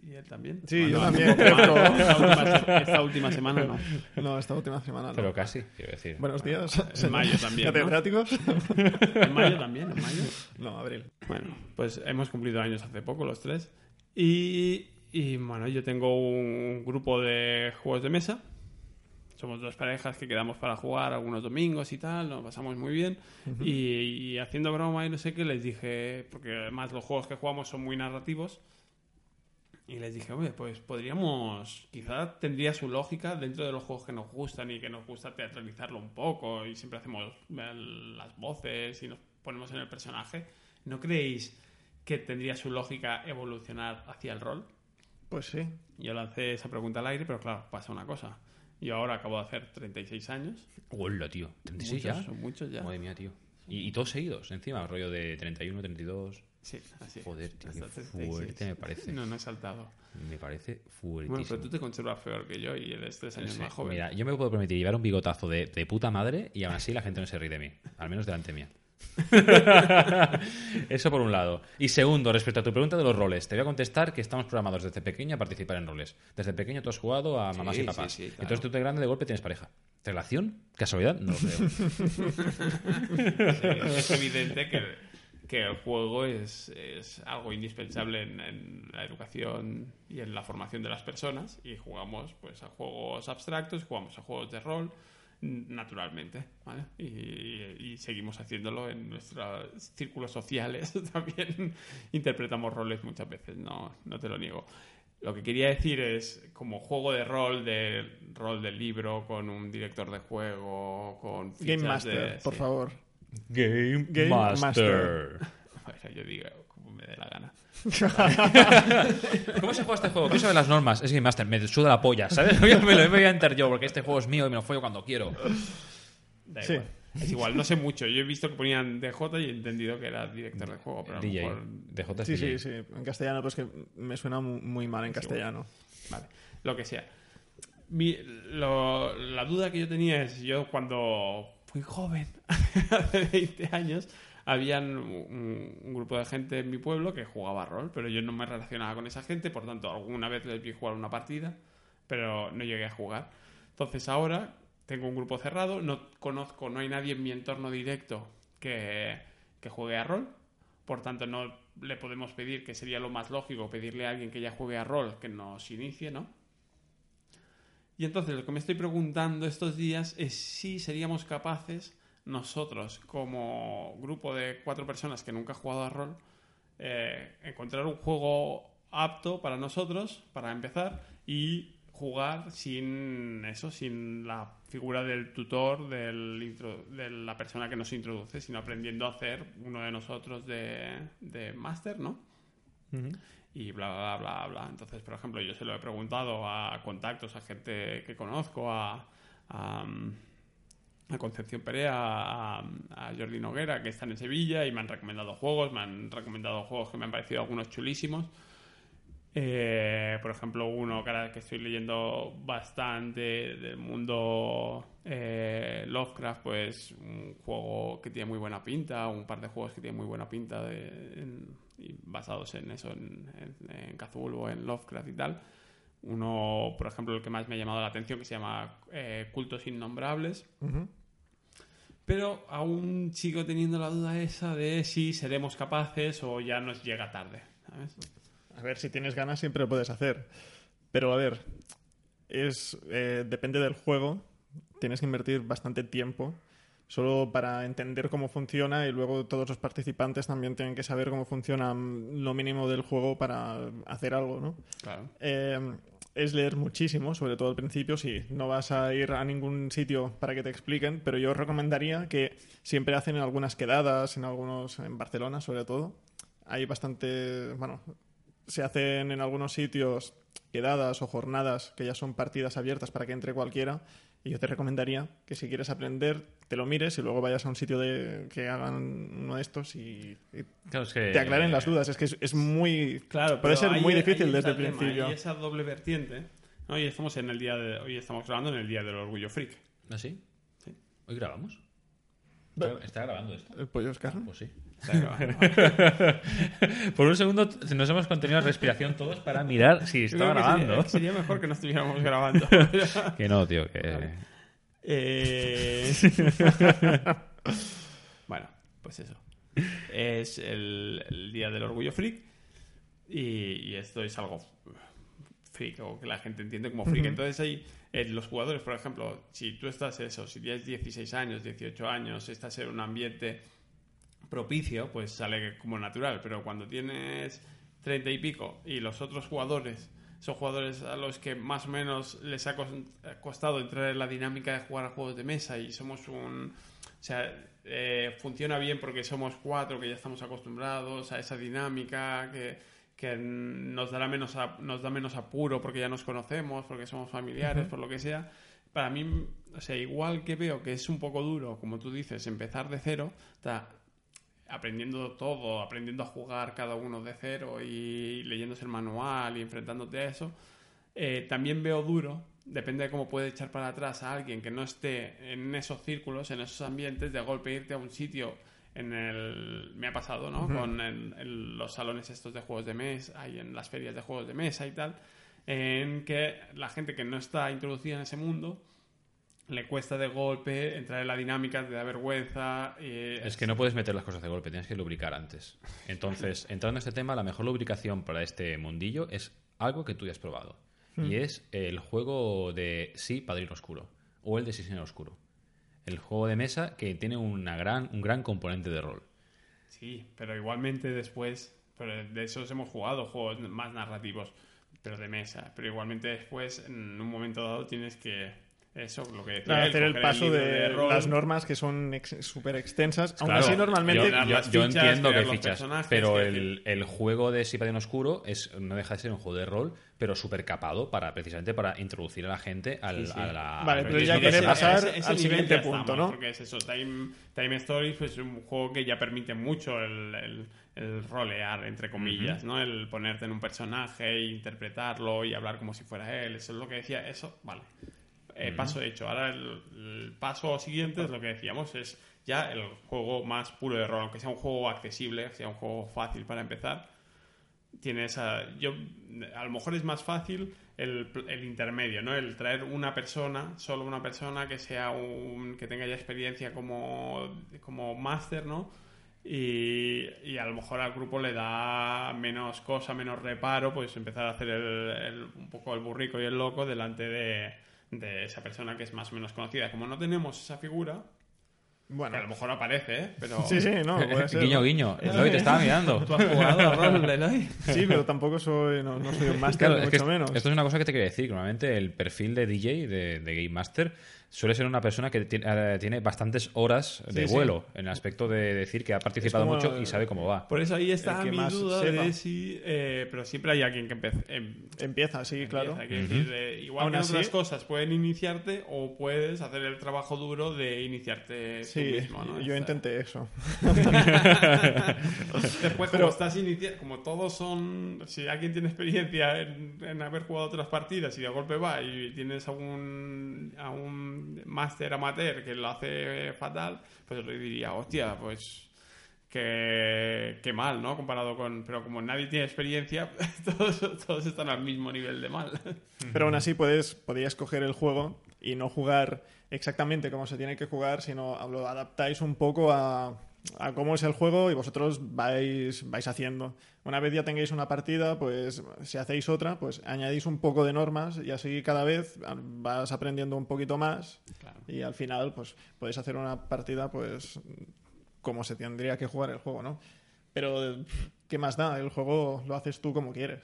¿Y él también? Sí, yo no, también. Esta última, esta última semana no. No, esta última semana no. Pero casi, quiero decir. Buenos días. En señor. mayo también, ¿no? ¿Catedráticos? En mayo también, en mayo. No, abril. Bueno, pues hemos cumplido años hace poco los tres. Y, y, bueno, yo tengo un grupo de juegos de mesa. Somos dos parejas que quedamos para jugar algunos domingos y tal, nos pasamos muy bien. y, y haciendo broma y no sé qué, les dije, porque además los juegos que jugamos son muy narrativos. Y les dije, oye, pues podríamos, quizá tendría su lógica dentro de los juegos que nos gustan y que nos gusta teatralizarlo un poco y siempre hacemos eh, las voces y nos ponemos en el personaje. ¿No creéis que tendría su lógica evolucionar hacia el rol? Pues sí. Yo lancé esa pregunta al aire, pero claro, pasa una cosa. Yo ahora acabo de hacer 36 años. Hola, tío. ¿36 Muchos, ya? Son muchos ya. Madre mía, tío. Y, y todos seguidos, encima, rollo de 31, 32. Sí, así. es. Joder, tío, qué Hasta 36. fuerte me parece. No, no he saltado. Me parece Bueno, fuertísimo. pero tú te conservas peor que yo y eres tres años Sí, más joven. Mira, yo me puedo permitir llevar un bigotazo de, de puta madre y aún así la gente no se ríe de mí. Al menos delante mía. Eso por un lado. Y segundo, respecto a tu pregunta de los roles, te voy a contestar que estamos programados desde pequeño a participar en roles. Desde pequeño tú has jugado a mamás Sí, y papás. sí, sí, claro. Entonces tú de grande de golpe tienes pareja. ¿Relación? ¿Casualidad? No lo creo. Es evidente que, que el juego es, es algo indispensable en, en la educación y en la formación de las personas y jugamos pues a juegos abstractos, jugamos a juegos de rol naturalmente ¿vale? y, y- y seguimos haciéndolo en nuestros círculos sociales también interpretamos roles muchas veces no, no te lo niego lo que quería decir es, como juego de rol, de rol del libro, con un director de juego, con Game Master, de- por sí. favor. Game, Game Master. Bueno, yo digo como me dé la gana. ¿Cómo se juega este juego? ¿Qué sabe las normas? Es Game Master. Me suda la polla, ¿sabes? Me lo voy a enter yo porque este juego es mío y me lo follo cuando quiero. Da Sí. igual. Es igual, no sé mucho. Yo he visto que ponían DJ y he entendido que era director de juego, pero a lo DJ. mejor... DJ es Sí, DJ. sí, sí. En castellano, pues que me suena mu- muy mal en castellano. Vale, lo que sea. Mi- lo- la duda que yo tenía es, yo cuando fui joven, hace 20 años, habían un, un grupo de gente en mi pueblo que jugaba rol, pero yo no me relacionaba con esa gente, por tanto, alguna vez les vi jugar una partida, pero no llegué a jugar. Entonces ahora tengo un grupo cerrado, no conozco, no hay nadie en mi entorno directo que, que juegue a rol, por tanto no le podemos pedir, que sería lo más lógico, pedirle a alguien que ya juegue a rol que nos inicie, ¿no? Y entonces lo que me estoy preguntando estos días es si seríamos capaces nosotros, como grupo de cuatro personas que nunca ha jugado a rol, eh, encontrar un juego apto para nosotros, para empezar, y jugar sin eso, sin la figura del tutor, del de la persona que nos introduce, sino aprendiendo a hacer uno de nosotros de, de máster, ¿no? Y bla, bla, bla, bla. Entonces, por ejemplo, yo se lo he preguntado a contactos, a gente que conozco, a, a, Concepción Perea, a, a Jordi Noguera, que están en Sevilla y me han recomendado juegos, me han recomendado juegos que me han parecido algunos chulísimos. Eh, por ejemplo, uno que ahora que estoy leyendo bastante del mundo eh, Lovecraft, pues un juego que tiene muy buena pinta, un par de juegos que tienen muy buena pinta de- en- y basados en eso, en, en, en Cthulhu, en Lovecraft y tal. Uno, por ejemplo, el que más me ha llamado la atención, que se llama eh, Cultos Innombrables. Ujú. Pero aún sigo teniendo la duda esa de si seremos capaces o ya nos llega tarde. ¿sabes? A ver, si tienes ganas siempre lo puedes hacer. Pero a ver, es eh, depende del juego. Tienes que invertir bastante tiempo solo para entender cómo funciona y luego todos los participantes también tienen que saber cómo funciona mm, lo mínimo del juego para hacer algo, ¿no? Claro. Eh, es leer muchísimo, sobre todo al principio, sí. No vas a ir a ningún sitio para que te expliquen, pero yo recomendaría que siempre hacen algunas quedadas, en algunos, en Barcelona sobre todo. Hay bastante, bueno, se hacen en algunos sitios quedadas o jornadas que ya son partidas abiertas para que entre cualquiera. Y yo te recomendaría que si quieres aprender, te lo mires y luego vayas a un sitio de que hagan uno de estos y, y Claro, es que... te aclaren las dudas. Es que es, es muy... Claro, puede ser muy difícil desde el principio. Hay esa doble vertiente. ¿no? Hoy estamos en el día de, hoy estamos grabando en el día del orgullo freak. ¿Ah, sí? Sí. ¿Hoy grabamos? ¿Está, grabando esto? ¿El pollo Oscar? Pues sí. Está. Por un segundo nos hemos contenido la respiración todos para mirar si sería- grabando. Sería, mejor que no estuviéramos grabando. Que no, tío, que... Eh, bueno, pues eso. Es el, el día del orgullo freak. Y, y esto es algo freak o que la gente entiende como freak. Entonces ahí eh, los jugadores, por ejemplo, si tú estás eso, si tienes 16 años, 18 años, estás en un ambiente propicio, pues sale como natural. Pero cuando tienes 30 y pico y los otros jugadores son jugadores a los que más o menos les ha cos- ha costado entrar en la dinámica de jugar a juegos de mesa y somos un... O sea, eh, funciona bien porque somos cuatro que ya estamos acostumbrados a esa dinámica que, que nos, dará menos a- nos da menos apuro porque ya nos conocemos, porque somos familiares, por lo que sea. Para mí, o sea, igual que veo que es un poco duro, como tú dices, empezar de cero, ta- aprendiendo todo, aprendiendo a jugar cada uno de cero y leyéndose el manual y enfrentándote a eso, eh, también veo duro, depende de cómo puede echar para atrás a alguien que no esté en esos círculos, en esos ambientes, de golpe irte a un sitio en el... me ha pasado, ¿no? Con el- el- los salones estos de juegos de mesa y en las ferias de juegos de mesa y tal, en que la gente que no está introducida en ese mundo le cuesta de golpe entrar en la dinámica, te da vergüenza. y Es que no puedes meter las cosas de golpe, tienes que lubricar antes. Entonces, entrando en este tema, la mejor lubricación para este mundillo es algo que tú ya has probado. Y es el juego de Sí, Padrino Oscuro. O el de Sí, Señor Oscuro. El juego de mesa que tiene una gran, un gran componente de rol. Sí, pero igualmente después, pero de esos hemos jugado juegos más narrativos, pero de mesa. Pero igualmente después, en un momento dado, tienes que. Eso, lo que Claro, él, hacer el paso de, rol, las normas que son súper extensas. Claro, así, normalmente. yo, yo- las yo fichas, entiendo que los fichas, personajes, pero el, el juego de Sí, Padrino Oscuro es, no deja de ser un juego de rol, pero súper capado para precisamente para introducir a la gente al, Sí, sí. a la... Vale, al pero ya quiere de- pasar ese- ese al siguiente punto, estamos, ¿no? Porque es eso, Time, Time Stories pues, es un juego que ya permite mucho el, el- el rolear, entre comillas, ¿no? El ponerte en un personaje e interpretarlo y hablar como si fuera él. Eso es lo que decía. Eso, vale. Eh, Paso hecho. Ahora el, el paso siguiente es lo que decíamos, es ya el juego más puro de rol, aunque sea un juego accesible, sea un juego fácil para empezar. Tiene esa. Yo, a lo mejor es más fácil el, el intermedio, ¿no? El traer una persona, solo una persona que sea un. que tenga ya experiencia como, como máster, ¿no? Y, y a lo mejor al grupo le da menos cosa, menos reparo, pues empezar a hacer el, el- un poco el burrico y el loco delante de, de esa persona que es más o menos conocida. Como no tenemos esa figura, Bueno. Que a lo mejor aparece, ¿eh? Pero... Sí, sí, no, puede ser. guiño, guiño. Eloy, te estaba mirando. ¿Tú has jugado a rol, Eloy? Sí, pero tampoco soy, no, no soy un máster, Claro, es que mucho menos. Esto es una cosa que te quería decir. Normalmente el perfil de DJ, de, de Game Master, suele ser una persona que tiene, eh, tiene bastantes horas de Sí, sí. vuelo, en el aspecto de decir que ha participado como mucho y sabe cómo va. Por eso ahí está que mi duda sepa. de si... eh, pero siempre hay alguien que empieza... em- Empieza, sí, claro. empieza, quiero decir, eh, igual Aún que así- otras cosas pueden iniciarte o puedes hacer el trabajo duro de iniciarte Sí, tú mismo, ¿no? yo Esta- intenté eso. Después, Pero- como estás inicia- como todos son, si alguien tiene experiencia en, en haber jugado otras partidas y de golpe va y tienes a un, a un máster amateur que lo hace fatal, pues le diría, hostia, pues que, mal, ¿no? Comparado con, pero como nadie tiene experiencia, todos, todos están al mismo nivel de mal. Pero aún así puedes, podías coger el juego y no jugar exactamente como se tiene que jugar, sino lo adaptáis un poco a, a cómo es el juego y vosotros vais, vais haciendo. Una vez ya tengáis una partida, pues si hacéis otra, pues añadís un poco de normas y así cada vez vas aprendiendo un poquito más y al final pues podéis hacer una partida pues como se tendría que jugar el juego, ¿no? Pero ¿qué más da? El juego lo haces tú como quieres.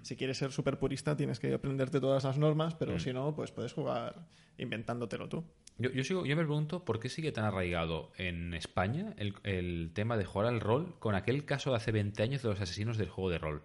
Si quieres ser súper purista, tienes que aprenderte todas las normas, pero si no, pues puedes jugar inventándotelo tú. Yo, yo, sigo, yo me pregunto por qué sigue tan arraigado en España el, el tema de jugar al rol con aquel caso de hace 20 años de los asesinos del juego de rol.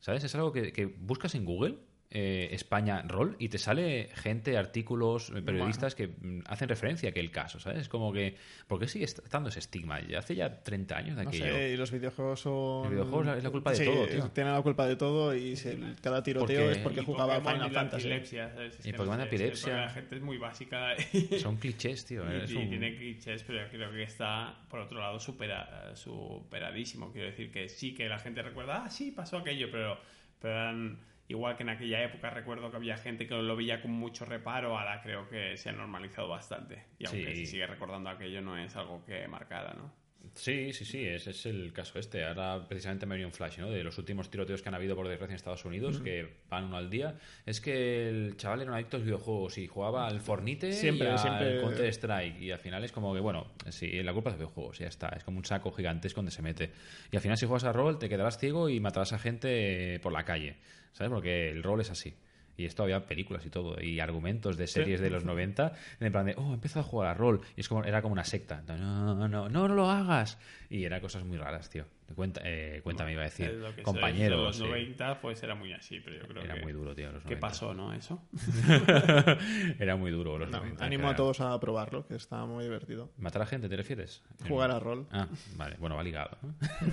¿Sabes? Es algo que, que buscas en Google, eh, España rol, y te sale gente, artículos, eh, periodistas que mm, hacen referencia a aquel caso, ¿sabes? Es como que, ¿por qué sigue estando ese estigma? Ya hace ya 30 años de No aquello. sé, y los videojuegos son... Los videojuegos es la culpa de Sí, todo, tío. tienen la culpa de todo y si el- cada tiroteo Porque- es porque Y jugaba Pokémon Final y Fantasy. epilepsia, Y Pokémon no de epilepsia. La gente es muy básica y, Son clichés, tío. y- es y un- tiene clichés, pero creo que está, por otro lado, supera, superadísimo. Quiero decir que sí que la gente recuerda, ah, sí, pasó aquello, pero, pero eran- igual que en aquella época recuerdo que había gente que lo veía con mucho reparo, ahora creo que se ha normalizado bastante. Y aunque Sí. se sigue recordando aquello, no es algo que marcara, ¿no? Sí, sí, sí, ese es el caso este. Ahora precisamente me venía un flash, ¿no? De los últimos tiroteos que han habido por desgracia en Estados Unidos, que van uno al día. Es que el chaval era un adicto a los videojuegos y jugaba al Fornite Siempre, y al siempre. Counter Strike. Y al final es como que, bueno, sí, la culpa es de los videojuegos, ya está. Es como un saco gigantesco donde se mete. Y al final si juegas a rol te quedarás ciego y matarás a gente por la calle, ¿sabes? Porque el rol es así. Y esto había películas y todo, y argumentos de series de los 90, en plan de, oh, he empezado a jugar a rol. Y es como, era como una secta. No, no, no, no, no lo hagas. Y eran cosas muy raras, tío. Cuenta, eh, cuéntame, iba a decir. Lo que Compañeros. los sí. 90 pues era muy así, pero yo creo Era que... muy duro, tío. Los ¿Qué 90. pasó, no? Eso. era muy duro los No, 90. animo era- a todos a probarlo, que está muy divertido. ¿Matar a gente, te refieres? Jugar a rol. Ah, vale, bueno, va ligado.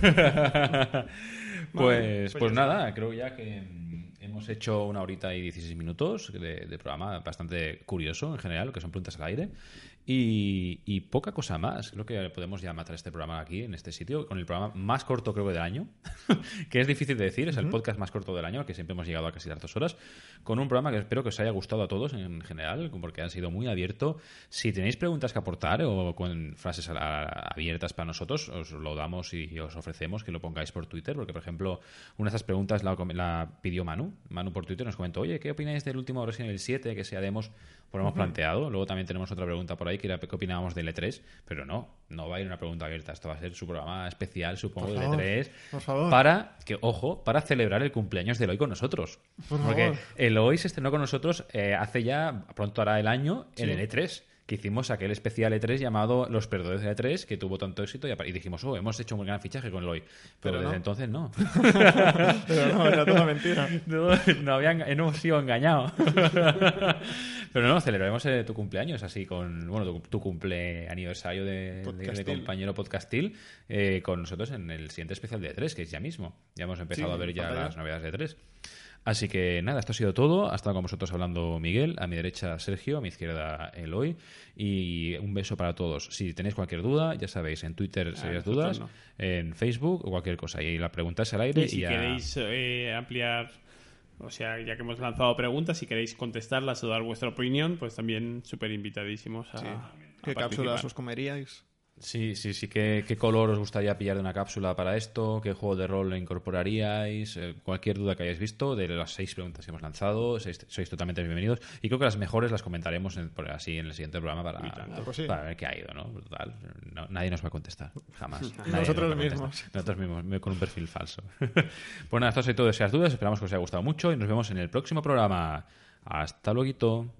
pues, pues pues nada, creo ya que mm, hemos hecho una horita y 16 minutos de, de programa bastante curioso en general, que son preguntas al aire. Y, y poca cosa más. Creo que podemos ya matar este programa aquí, en este sitio, con el programa más corto, creo que del año, que es difícil de decir, es el podcast más corto del año, que siempre hemos llegado a casi las dos horas, con un programa que espero que os haya gustado a todos en general, porque han sido muy abierto. Si tenéis preguntas que aportar o con frases a- abiertas para nosotros, os lo damos y os ofrecemos que lo pongáis por Twitter, porque, por ejemplo, una de esas preguntas la, la pidió Manu. Manu por Twitter nos comentó, oye, ¿qué opináis del último Resident Evil 7 que sea demos? Pues lo hemos planteado. Luego también tenemos otra pregunta por ahí que era qué opinábamos del E3, pero no, no va a ir una pregunta abierta. Esto va a ser su programa especial, supongo, del favor, E3. por favor. Para, que, ojo, para celebrar el cumpleaños de Eloy con nosotros. Por Porque favor. Eloy se estrenó con nosotros eh, hace ya, pronto hará el año, en el E3. Que hicimos aquel especial E3 llamado Los Perdedores de E3, que tuvo tanto éxito, y, y dijimos, oh, hemos hecho un gran fichaje con Eloy. Pero, Pero desde no. entonces no. Pero no, era toda mentira. No, no habían, hemos sido engañados. Pero no, celebraremos eh, tu cumpleaños así con, bueno, tu, tu cumple aniversario de, de- de Podcastil. compañero podcastil eh, con nosotros en el siguiente especial de E3, que es ya mismo. Ya hemos empezado Sí, a ver ya. las novedades de E3. Así que nada, esto ha sido todo. Ha estado con vosotros hablando Miguel, a mi derecha Sergio, a mi izquierda Eloy. Y un beso para todos. Si tenéis cualquier duda, ya sabéis, en Twitter serias nosotros dudas, no. en Facebook o cualquier cosa. Y la pregunta es al aire. Y si ya- queréis eh, ampliar, o sea, ya que hemos lanzado preguntas, si queréis contestarlas o dar vuestra opinión, pues también súper invitadísimos a, a ¿Qué participar. cápsulas os comeríais? Sí, sí, sí. ¿Qué, ¿Qué color os gustaría pillar de una cápsula para esto? ¿Qué juego de rol le incorporaríais? Eh, cualquier duda que hayáis visto de las seis preguntas que hemos lanzado, sois, sois totalmente bienvenidos. Y creo que las mejores las comentaremos en- por así en el siguiente programa para, Pues sí. para ver qué ha ido, ¿no? Total, no- nadie nos va a contestar, jamás. Nosotros mismos. Nosotros mismos, con un perfil falso. pues nada, esto es todo de esas dudas. Esperamos que os haya gustado mucho y nos vemos en el próximo programa. Hasta luego.